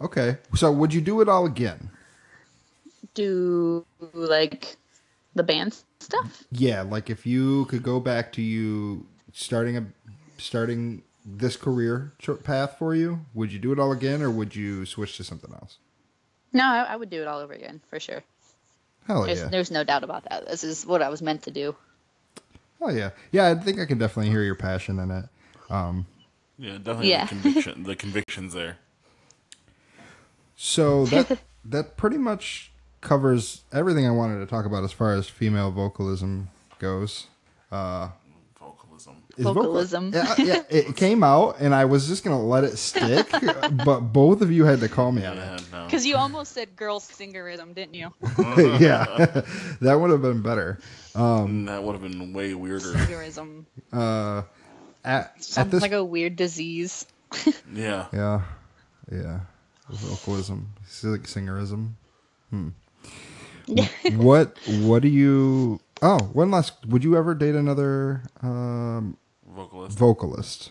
Okay, so would you do it all again? Do like the band stuff? Yeah, like if you could go back to you starting a starting this career path for you? Would you do it all again, or would you switch to something else? No, I, I would do it all over again for sure. Hell There's, yeah! there's no doubt about that. This is what I was meant to do. Oh yeah! Yeah, I think I can definitely hear your passion in it. Um, Yeah, definitely Yeah. the conviction. the convictions there. So (laughs) that that pretty much covers everything I wanted to talk about as far as female vocalism goes. Uh, Vocalism. vocal- yeah, yeah, (laughs) it came out, and I was just gonna let it stick, (laughs) but both of you had to call me on Yeah, no. Because you almost said girl singerism, didn't you? (laughs) yeah, that would have been better. that would have been way weirder. Singerism. Uh, at, at Sounds this, like a weird disease. Yeah. yeah, yeah, vocalism, sing- singerism. Hmm. what what do you? Oh, one last. Would you ever date another um, Vocalist. vocalist?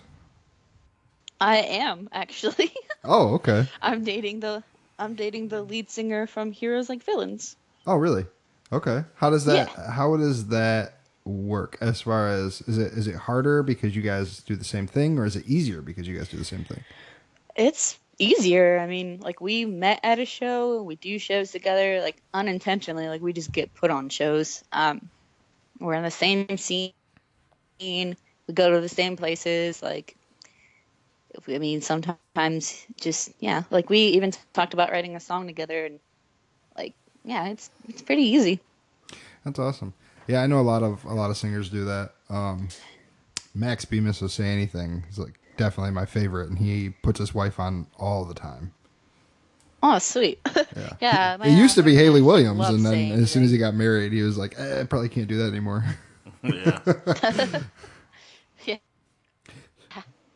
I am actually. (laughs) Oh, okay. I'm dating the I'm dating the lead singer from Heroes Like Villains. Oh, really? Okay. How does that? How does that work? As far as is it is it harder because you guys do the same thing, or is it easier because you guys do the same thing? It's easier. I mean, like we met at a show, we do shows together, like unintentionally, like we just get put on shows. Um, we're in the same scene, we go to the same places. Like, I mean, sometimes just yeah, like we even talked about writing a song together, and like yeah, it's it's pretty easy. That's awesome. Yeah, I know a lot of a lot of singers do that. Um, Max Bemis will say anything. He's like definitely my favorite, and he puts his wife on all the time. Oh, sweet. (laughs) Yeah. yeah. my, it used to uh, be Hayley Williams, and then as soon as he got married, he was like, eh, I probably can't do that anymore. (laughs) yeah. Yeah. (laughs)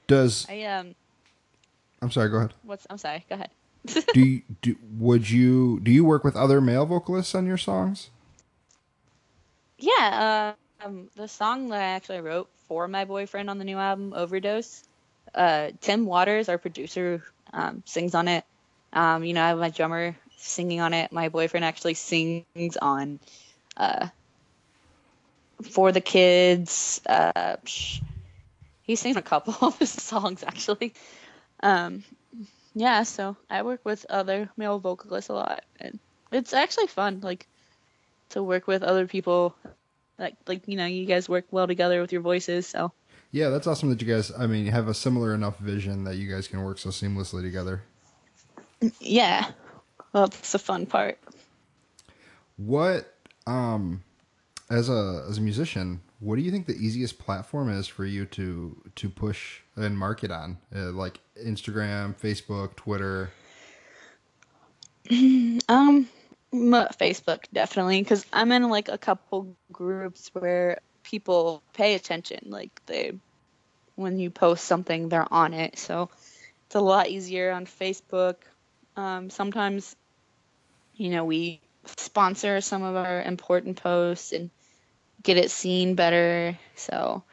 Does I um, I'm sorry. Go ahead. what's I'm sorry. Go ahead. (laughs) Do you, (laughs) do would you do you work with other male vocalists on your songs? Yeah, uh, um, the song that I actually wrote for my boyfriend on the new album, Overdose, uh, Tim Waters, our producer, um, sings on it. Um, you know, I have my drummer singing on it. My boyfriend actually sings on uh, For the Kids. Uh, he sings a couple (laughs) of his songs, actually. Um, yeah, so I work with other male vocalists a lot. And it's actually fun. Like, to work with other people like like you know you guys work well together with your voices so Yeah, that's awesome that you guys. I mean, have a similar enough vision that you guys can work so seamlessly together. yeah well that's the fun part What, um, as a as a musician, what do you think the easiest platform is for you to to push and market on, uh, like Instagram, Facebook, Twitter? (clears throat) um facebook definitely because i'm in like a couple groups where people pay attention like they when you post something they're on it. So it's a lot easier on facebook. Um, sometimes you know we sponsor some of our important posts and get it seen better so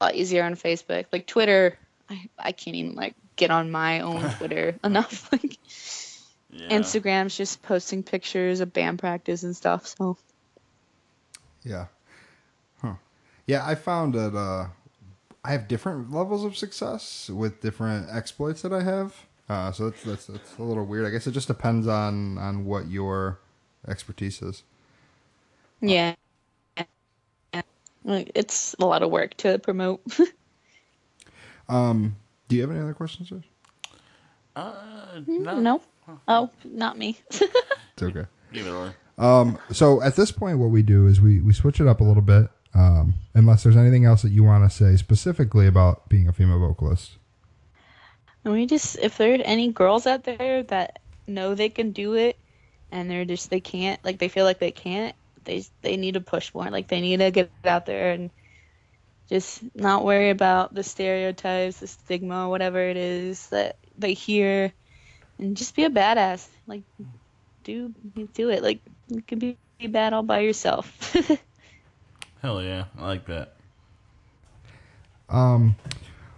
a lot easier on facebook like twitter i, I can't even like get on my own (laughs) twitter enough (laughs) like yeah. instagram's just posting pictures of band practice and stuff so Yeah, huh? Yeah, I found that uh, I have different levels of success with different exploits that I have. Uh, so that's, that's that's a little weird. I guess it just depends on on what your expertise is. yeah Like, it's a lot of work to promote (laughs) Um, do you have any other questions? Josh? Uh, no. no oh not me (laughs) It's okay. Either or. Um, so at this point, what we do is we, we switch it up a little bit. Um, unless there's anything else that you want to say specifically about being a female vocalist. And we just, if there are any girls out there that know they can do it, and they're just they can't, like they feel like they can't, they they need to push more. Like they need to get out there and just not worry about the stereotypes, the stigma, whatever it is that they hear, and just be a badass. Like do do it. Like you can be, be bad all by yourself. (laughs) Hell yeah. I like that. Um,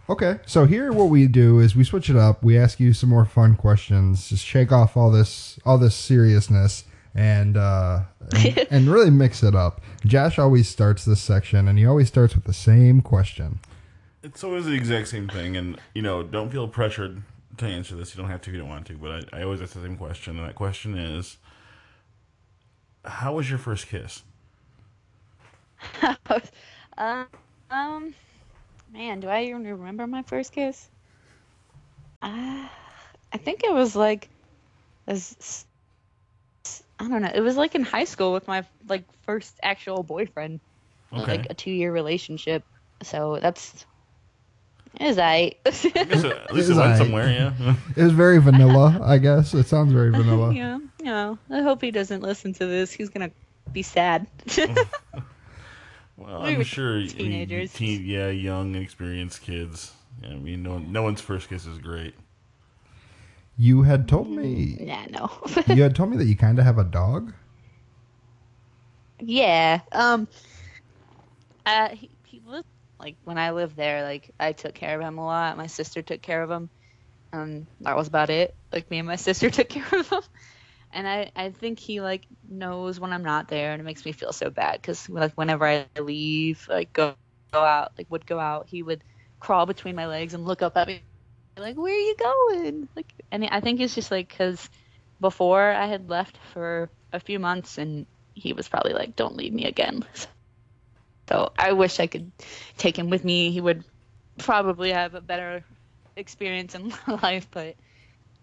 okay, so here what we do is we switch it up. We ask you some more fun questions, just shake off all this all this seriousness, and uh, and, (laughs) and really mix it up. Josh always starts this section, and he always starts with the same question. It's always the exact same thing, and you know, don't feel pressured to answer this. You don't have to if you don't want to, but I, I always ask the same question, and that question is, how was your first kiss? (laughs) uh, um, man, do I even remember my first kiss? Uh, I think it was like, as I don't know, it was like in high school with my like first actual boyfriend, Okay. like a two year relationship. So that's is I. I guess at least (laughs) it It's went alright. somewhere, yeah. It was very vanilla, I guess. It sounds very (laughs) vanilla. yeah, you know, I hope he doesn't listen to this. He's gonna be sad. Well, (laughs) We I'm were sure I mean, teenagers. teen, yeah, young, inexperienced kids. Yeah, I mean, no, no one's first kiss is great. You had told me yeah, no. you (laughs) had told me that you kind of have a dog. Yeah. Um. Uh, he, he lived like when I lived there. Like I took care of him a lot. My sister took care of him. Um, that was about it. Like me and my (laughs) sister took care of him. And I, I think he like knows when I'm not there, and it makes me feel so bad because like whenever I leave, like go go out, like would go out, he would crawl between my legs and look up at me, like where are you going? Like, and I think it's just like because before I had left for a few months, and he was probably like, "Don't leave me again." (laughs) So I wish I could take him with me. He would probably have a better experience in (laughs) life, but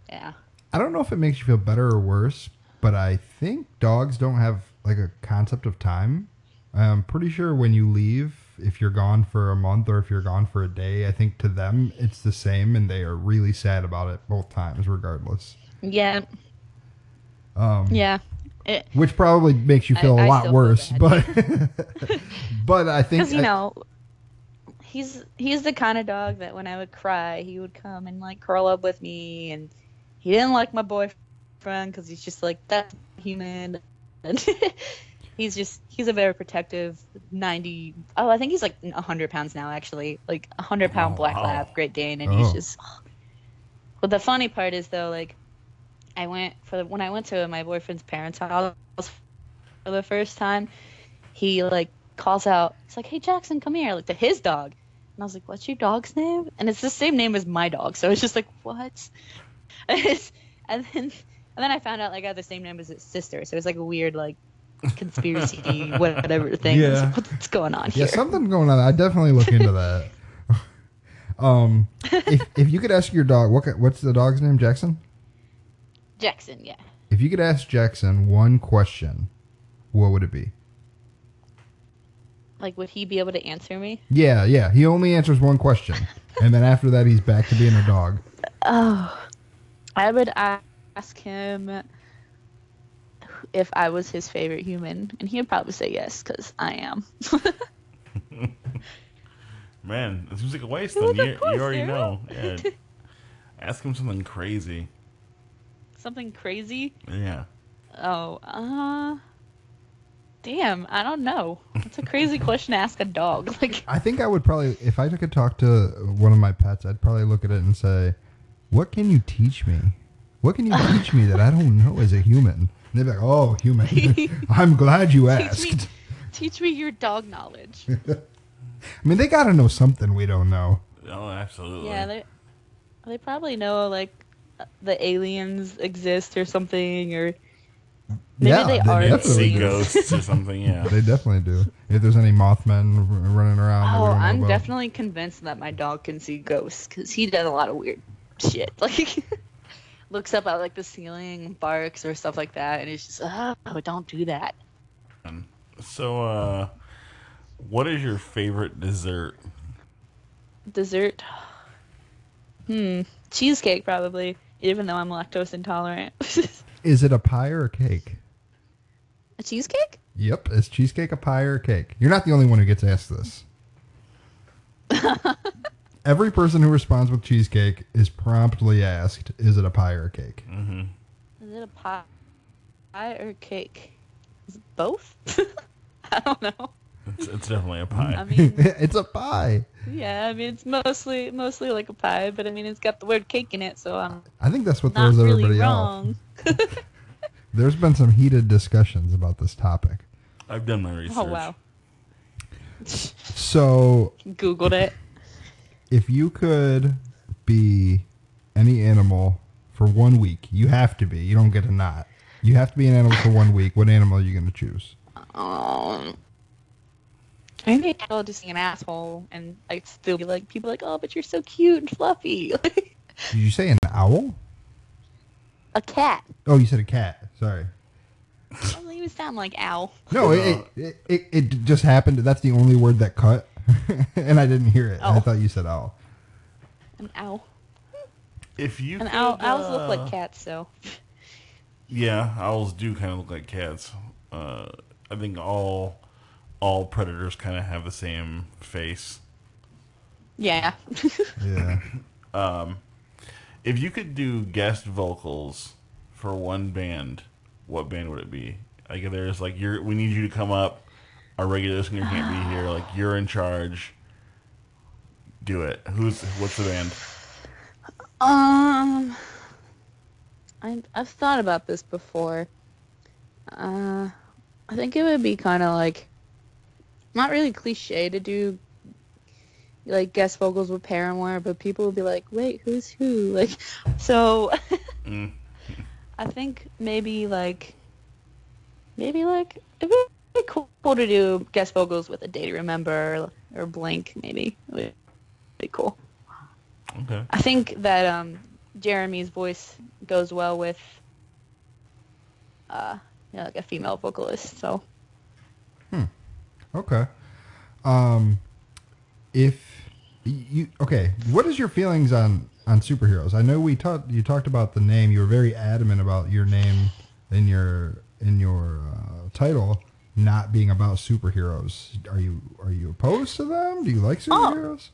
yeah. I don't know if it makes you feel better or worse, but I think dogs don't have like a concept of time. I'm pretty sure when you leave, if you're gone for a month or if you're gone for a day, I think to them it's the same and they are really sad about it both times, regardless. Yeah, Um, yeah. It, Which probably makes you feel a I lot worse, but (laughs) but I think because you I- know he's he's the kind of dog that when I would cry, he would come and like curl up with me, and he didn't like my boyfriend because he's just like that's human, (laughs) he's just he's a very protective ninety. Oh, I think he's like hundred pounds now, actually, like a hundred pound Oh, black wow. lab, Great Dane, and Oh. he's just. But the funny part is though, like, I went for the, when I went to my boyfriend's parents' house for the first time. He like calls out. It's like, "Hey Jackson, come here!" Like to his dog, and I was like, "What's your dog's name?" And it's the same name as my dog, so it's just like, "What?" It's- (laughs) and then and then I found out like I had the same name as his sister, so it's like a weird like conspiracy whatever (laughs) thing. I Yeah. What's going on here? Yeah, here? something going on. I definitely look into that. (laughs) um, if if you could ask your dog, what what's the dog's name? Jackson. Jackson, yeah. If you could ask Jackson one question, what would it be? Like, would he be able to answer me? Yeah, yeah. He only answers one question, (laughs) and then after that, he's back to being a dog. Oh, I would ask him if I was his favorite human, and he'd probably say yes because I am. (laughs) Man, it seems like a waste. Well, Then of you, course, you already Sarah. know. (laughs) Yeah. Ask him something crazy. Something crazy? Yeah. Oh, uh, damn, I don't know. That's a crazy (laughs) question to ask a dog. Like, I think I would probably, if I could talk to one of my pets, I'd probably look at it and say, "What can you teach me? What can you teach me that I don't know as a human?" And they'd be like, "Oh, human. (laughs) (laughs) I'm glad you teach me, asked." (laughs) teach me your dog knowledge. I mean, they got to know something we don't know. Oh, absolutely. Yeah, they they probably know like the aliens exist or something, or maybe yeah, they are definitely See aliens. ghosts or something. Yeah. They definitely do. If there's any Mothman r- running around, Oh, I'm definitely convinced that my dog can see ghosts because he does a lot of weird shit. Like, looks up at like the ceiling, barks or stuff like that, and he's just, oh, don't do that. So, uh, what is your favorite dessert? Dessert? (sighs) Hmm, cheesecake probably. Even though I'm lactose intolerant. (laughs) Is it a pie or a cake? a cheesecake? Yep. Is cheesecake a pie or a cake? You're not the only one who gets asked this. (laughs) Every person who responds with cheesecake is promptly asked, "Is it a pie or a cake?" Mm-hmm. Is it a pie, pie or cake? Is it both? (laughs) I don't know. It's, it's definitely a pie. I mean, (laughs) it's a pie. yeah, I mean it's mostly mostly like a pie, but I mean it's got the word cake in it, so I'm I think that's what not throws really everybody wrong. off. (laughs) There's been some heated discussions about this topic. I've done my research. Oh wow, So, googled it. If you could be any animal for one week, you have to be. You don't get a not. You have to be an animal for one week. What animal are you going to choose? Um, maybe I'll just be an asshole and I'd still be like, people like, oh, but you're so cute and fluffy. (laughs) Did you say an owl? a cat. Oh, you said a cat. Sorry. I don't even sound like owl. No, it, it, it, it just happened. That's the only word that cut, (laughs) and I didn't hear it. I Oh. thought you said owl. An owl. If you And could, owl, owls look uh, like cats, so. Yeah, owls do kind of look like cats. Uh, I think all all predators kind of have the same face. Yeah. (laughs) Yeah. If you could do guest vocals for one band, what band would it be? Like if there's like you're we need you to come up, our regular singer can't be here, like you're in charge. Do it. Who's what's the band? Um, I I've thought about this before. Uh, I think it would be kind of like not really cliche to do like guest vocals with Paramore, but people would be like, "Wait, who's who?" (laughs) Like, so Mm. (laughs) I think maybe like maybe like be cool to do guest vocals with a Day to Remember or Blink. Maybe it would be cool. Okay. I think that um, Jeremy's voice goes well with uh, you know, like a female vocalist. So Hmm. Okay. Um, if you okay, what is your feelings on on superheroes? I know we talked. You talked about the name. You were very adamant about your name in your in your uh, title not being about superheroes. Are you are you opposed to them? Do you like superheroes?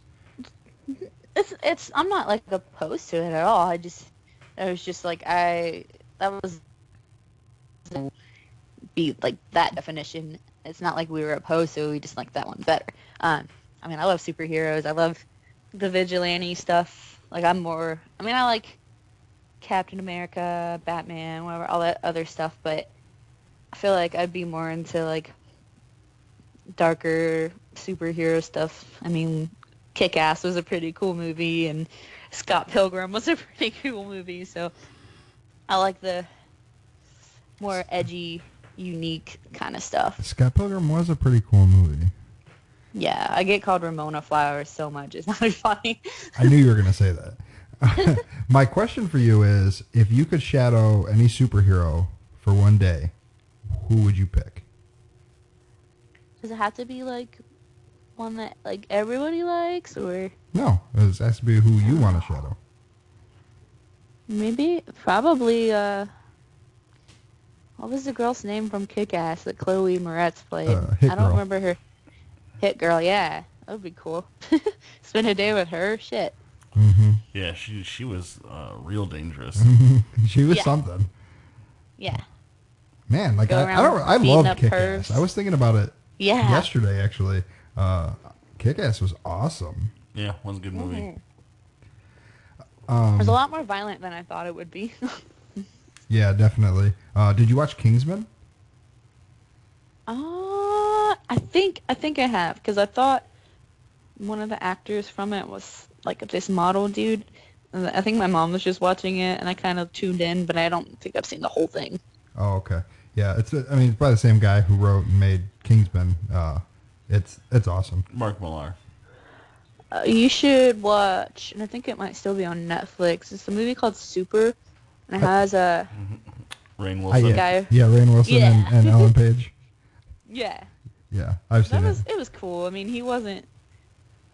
Oh, it's it's I'm not like opposed to it at all. I just I was just like I that was be like that definition. It's not like we were opposed to. it, We just like that one better. Um, I mean, I love superheroes. I love the vigilante stuff. Like I'm more. I mean, I like Captain America, Batman, whatever, all that other stuff. But I feel like I'd be more into like darker superhero stuff. I mean, Kick Ass was a pretty cool movie, and Scott Pilgrim was a (laughs) pretty cool movie. So I like the more edgy, unique kind of stuff. Scott Pilgrim was a pretty cool movie. Yeah, I get called Ramona Flowers so much. It's (laughs) not funny. I knew you were going to say that. (laughs) My question for you is if you could shadow any superhero for one day, who would you pick? Does it have to be like one that like everybody likes, or No, it has to be who you want to shadow. maybe probably uh. What was the girl's name from Kick Ass that Chloe Moretz played? Uh, Hit I don't Girl. remember her. Hit Girl, yeah. That would be cool. (laughs) Spend a day with her? Shit. hmm Yeah, she she was uh, real dangerous. (laughs) she was Yeah. something. Yeah. Man, like I, I don't. I love up Kick Ass. I was thinking about it Yeah. yesterday actually. Uh, Kick Ass was awesome. Yeah, was a good movie. Mhm. Um, It was a lot more violent than I thought it would be. (laughs) yeah, definitely. Uh, did you watch Kingsman? Uh, I think I think I have because I thought one of the actors from it was like this model dude. I think my mom was just watching it, and I kind of tuned in, but I don't think I've seen the whole thing. Oh, okay. Yeah, it's. I mean, it's by the same guy who wrote and made Kingsman. Uh, it's it's awesome. Mark Millar. Uh, you should watch, and I think it might still be on Netflix. It's a movie called Super, and it has a Rain I, Wilson. yeah, guy- yeah, Rainn Wilson Yeah. and, and Ellen Page. (laughs) yeah. Yeah, I've That seen was it. it was cool. I mean, he wasn't.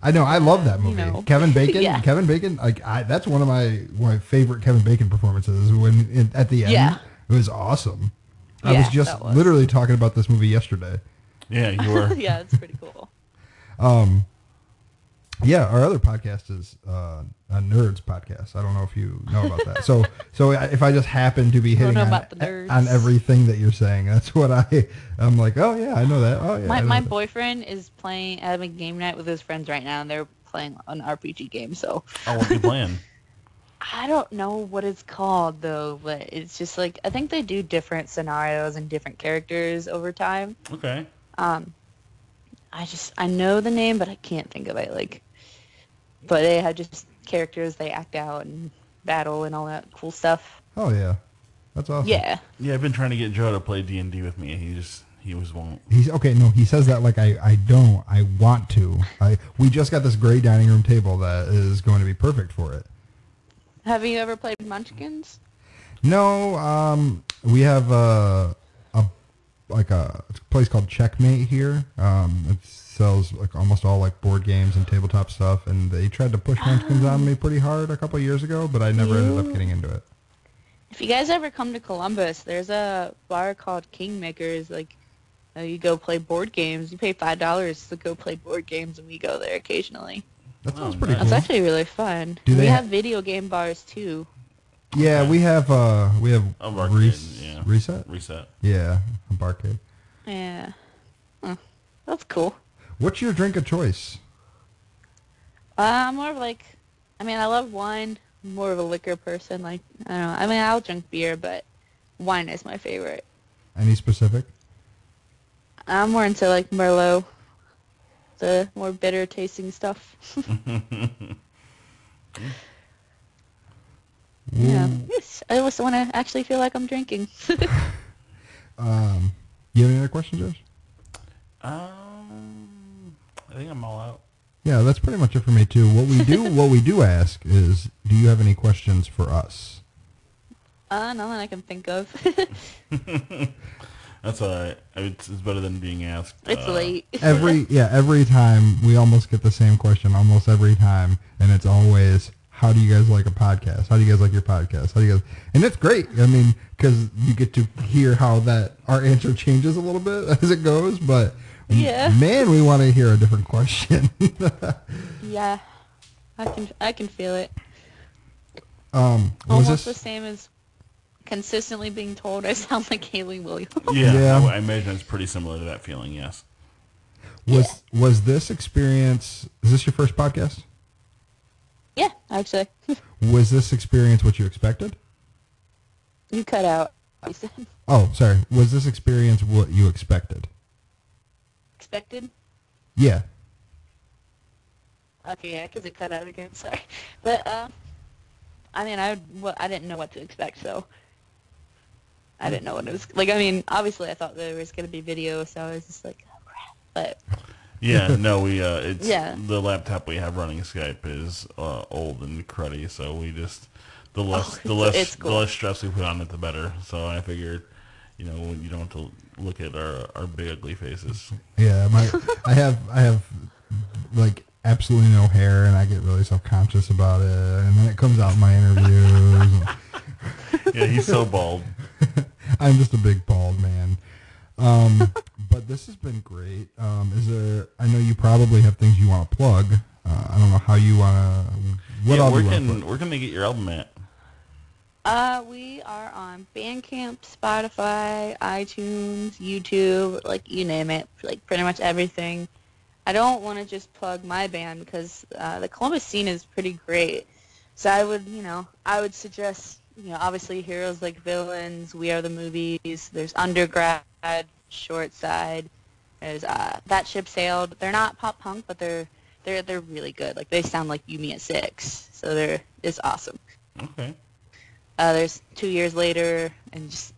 I know. I love that you movie. know. Kevin (laughs) Bacon. Yeah. Kevin Bacon. Like I, that's one of my one of my favorite Kevin Bacon performances. When in, at the end, Yeah. it was awesome. I Yeah, was just was. literally talking about this movie yesterday. Yeah, you were. (laughs) yeah, it's pretty cool. Um, yeah, our other podcast is uh, a nerds podcast. I don't know if you know about that. So, (laughs) so if I just happen to be hitting on, about the nerds. on everything that you're saying, that's what I. I'm like, oh yeah, I know that. Oh yeah. My my that. boyfriend is playing having game night with his friends right now, and they're playing an RPG game. So Oh, what you playing? (laughs) I don't know what it's called though, but it's just like I think they do different scenarios and different characters over time. Okay. Um, I just I know the name, but I can't think of it. Like but they have just characters they act out and battle and all that cool stuff. Oh yeah, that's awesome. Yeah. Yeah, I've been trying to get Joe to play D and D with me. and He just he was won't. He's okay. No, he says that like I, I don't. I want to. I we just got this great dining room table that is going to be perfect for it. Have you ever played Munchkins? No, um, we have a, a like a place called Checkmate here. Um, it sells like almost all like board games and tabletop stuff, and they tried to push Munchkins on me pretty hard a couple years ago, but I never ended up getting into it. If you guys ever come to Columbus, there's a bar called Kingmakers. Like, uh, you go play board games. You pay five dollars to go play board games, and we go there occasionally. That sounds Oh, pretty nice. cool. That's actually really fun. Do we they have ha- video game bars too. Yeah, we have uh we have A barcade, Res- yeah. reset. Reset. Yeah, a barcade. Yeah, Huh. that's cool. What's your drink of choice? Uh, I'm more of like, I mean, I love wine. I'm more of a liquor person. Like, I don't know. I mean, I'll drink beer, but wine is my favorite. Any specific? I'm more into like Merlot, the more bitter tasting stuff. (laughs) yeah, Yes, (laughs) I just want to actually feel like I'm drinking. (laughs) Um, you have any other questions, Josh? Um, I think I'm all out. Yeah, that's pretty much it for me too. What we do, what we do ask is, do you have any questions for us? uh, nothing I can think of. That's all right. It's, it's better than being asked. it's uh, late. (laughs) Every yeah, every time we almost get the same question, almost every time, and it's always, how do you guys like a podcast? How do you guys like your podcast? How do you guys? And it's great. I mean, because you get to hear how that our answer changes a little bit (laughs) as it goes. But Yeah. man, we want to hear a different question. (laughs) yeah, I can I can feel it. um, was Almost the same as consistently being told I sound like Hayley Williams. (laughs) Yeah, Yeah. I, I imagine it's pretty similar to that feeling. Yes. Was was this experience? Is this your first podcast? yeah, actually, (laughs) Was this experience what you expected? you cut out. You (laughs) Oh, sorry. Was this experience what you expected? expected. Yeah. Okay, yeah, because it cut out again. Sorry, but uh, I mean, I well, I didn't know what to expect, so I didn't know what it was like. I mean, obviously, I thought there was gonna be video, so I was just like, oh crap. But Yeah. no, we. Uh, it's Yeah. the laptop we have running Skype is uh, old and cruddy, so we just the less the less it's the less stress we put on it, the better. So I figured, you know, you don't have to look at our our big ugly faces. Yeah, my (laughs) I have I have like absolutely no hair and I get really self conscious about it and then it comes out in my interviews. (laughs) Yeah, he's so bald. (laughs) (laughs) I'm just a big bald man. Um (laughs) but this has been great. Um is there I know you probably have things you want to plug. Uh, I don't know how you want to what yeah, where you want to can plug? where can they get your album at? uh, we are on Bandcamp, Spotify, iTunes, YouTube, like you name it, like pretty much everything. I don't want to just plug my band because uh, the Columbus scene is pretty great. So I would, you know, I would suggest, you know, obviously heroes like Villains, We Are the Movies. There's Undergrad, Short Side. There's uh, That Ship Sailed. They're not pop punk, but they're they're they're really good. Like they sound like You at Six. So they're it's awesome. Okay. Uh, there's Two Years Later, and just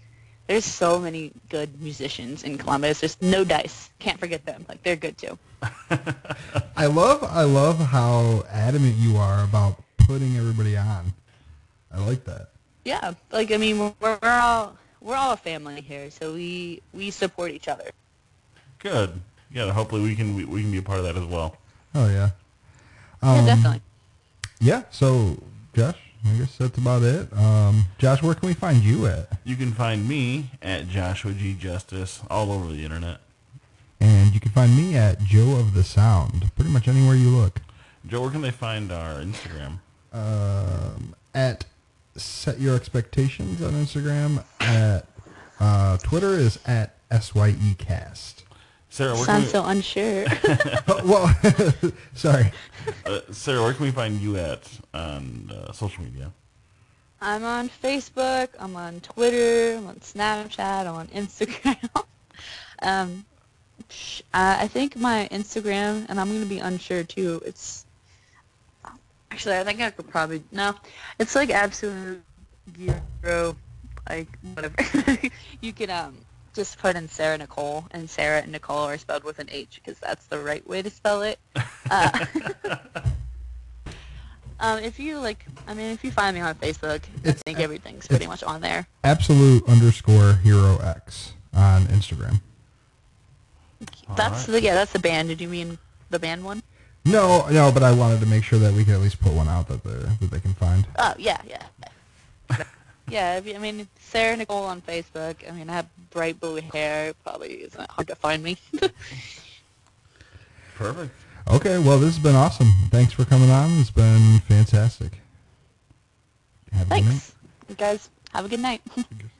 there's so many good musicians in Columbus. There's No Dice. Can't forget them. Like they're good too. (laughs) I love I love how adamant you are about putting everybody on. I like that. Yeah, like I mean, we're, we're all we're all a family here, so we we support each other. Good. Yeah. Hopefully we can we, we can be a part of that as well. Oh yeah. yeah, Um, definitely. Yeah, so Josh, I guess that's about it. Um, Josh, where can we find you at? You can find me at Joshua G Justice all over the internet. And you can find me at Joe of the Sound, pretty much anywhere you look. Joe, where can they find our Instagram? Um, at Set Your Expectations on Instagram. At uh, Twitter is at SYEcast. Sarah, where can Sounds we, so unsure. (laughs) Oh, well, (laughs) sorry. uh, Sarah, where can we find you at on uh, social media? I'm on Facebook. I'm on Twitter. I'm on Snapchat. I'm on Instagram. (laughs) um, uh, I think my Instagram, and I'm gonna be unsure too. It's Actually, I think I could probably no. It's like absolute zero, like whatever. (laughs) you can um just put in Sarah Nicole, and Sarah and Nicole are spelled with an H because that's the right way to spell it. Uh, (laughs) um, if you like, I mean, if you find me on Facebook, I think everything's pretty much on there. Absolute underscore hero X on Instagram. That's the yeah, that's the band. Did you mean the band one? No, no, but I wanted to make sure that we could at least put one out that they that they can find. Oh yeah, yeah. Yeah, if you- I mean Sarah Nicole on Facebook. I mean, I have bright blue hair. Probably isn't hard to find me. (laughs) Perfect. Okay, well, this has been awesome. Thanks for coming on. It's been fantastic. Have a good night. Thanks, you guys. Have a good night. (laughs)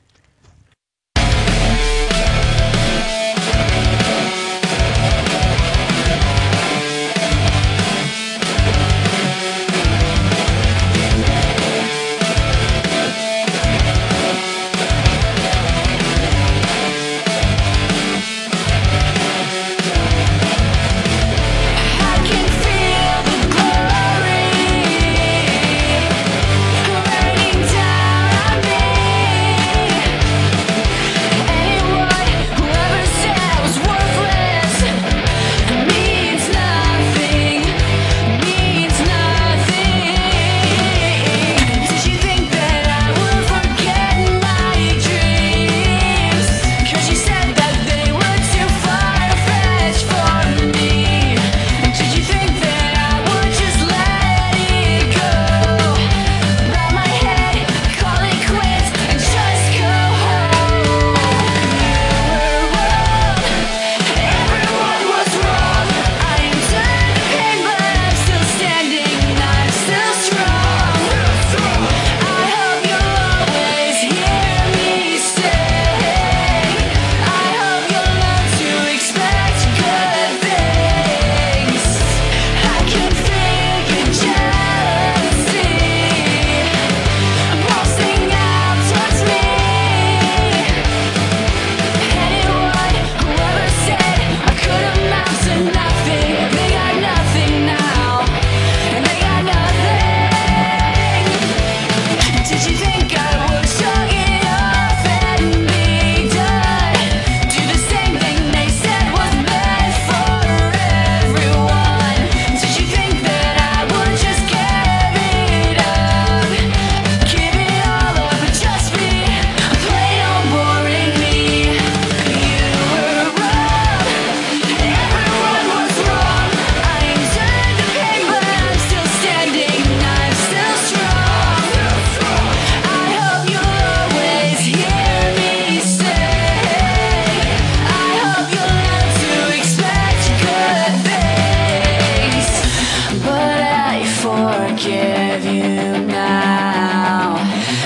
forgive you now.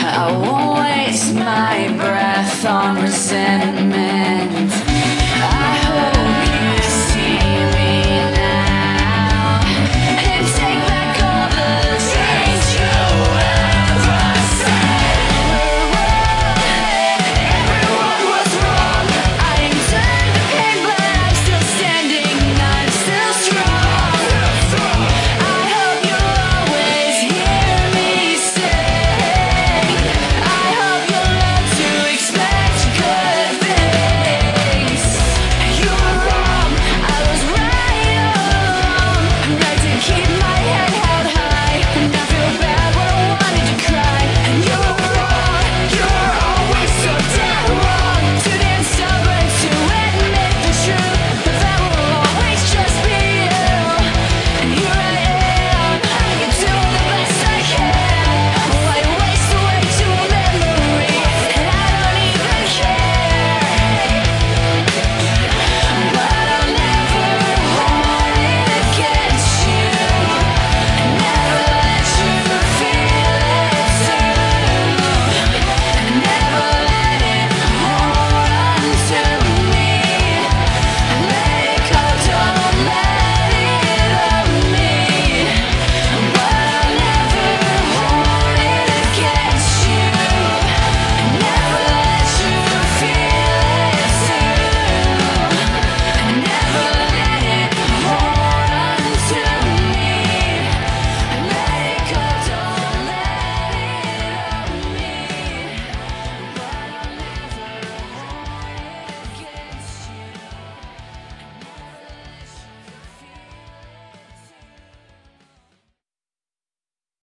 I won't waste my breath on resentment.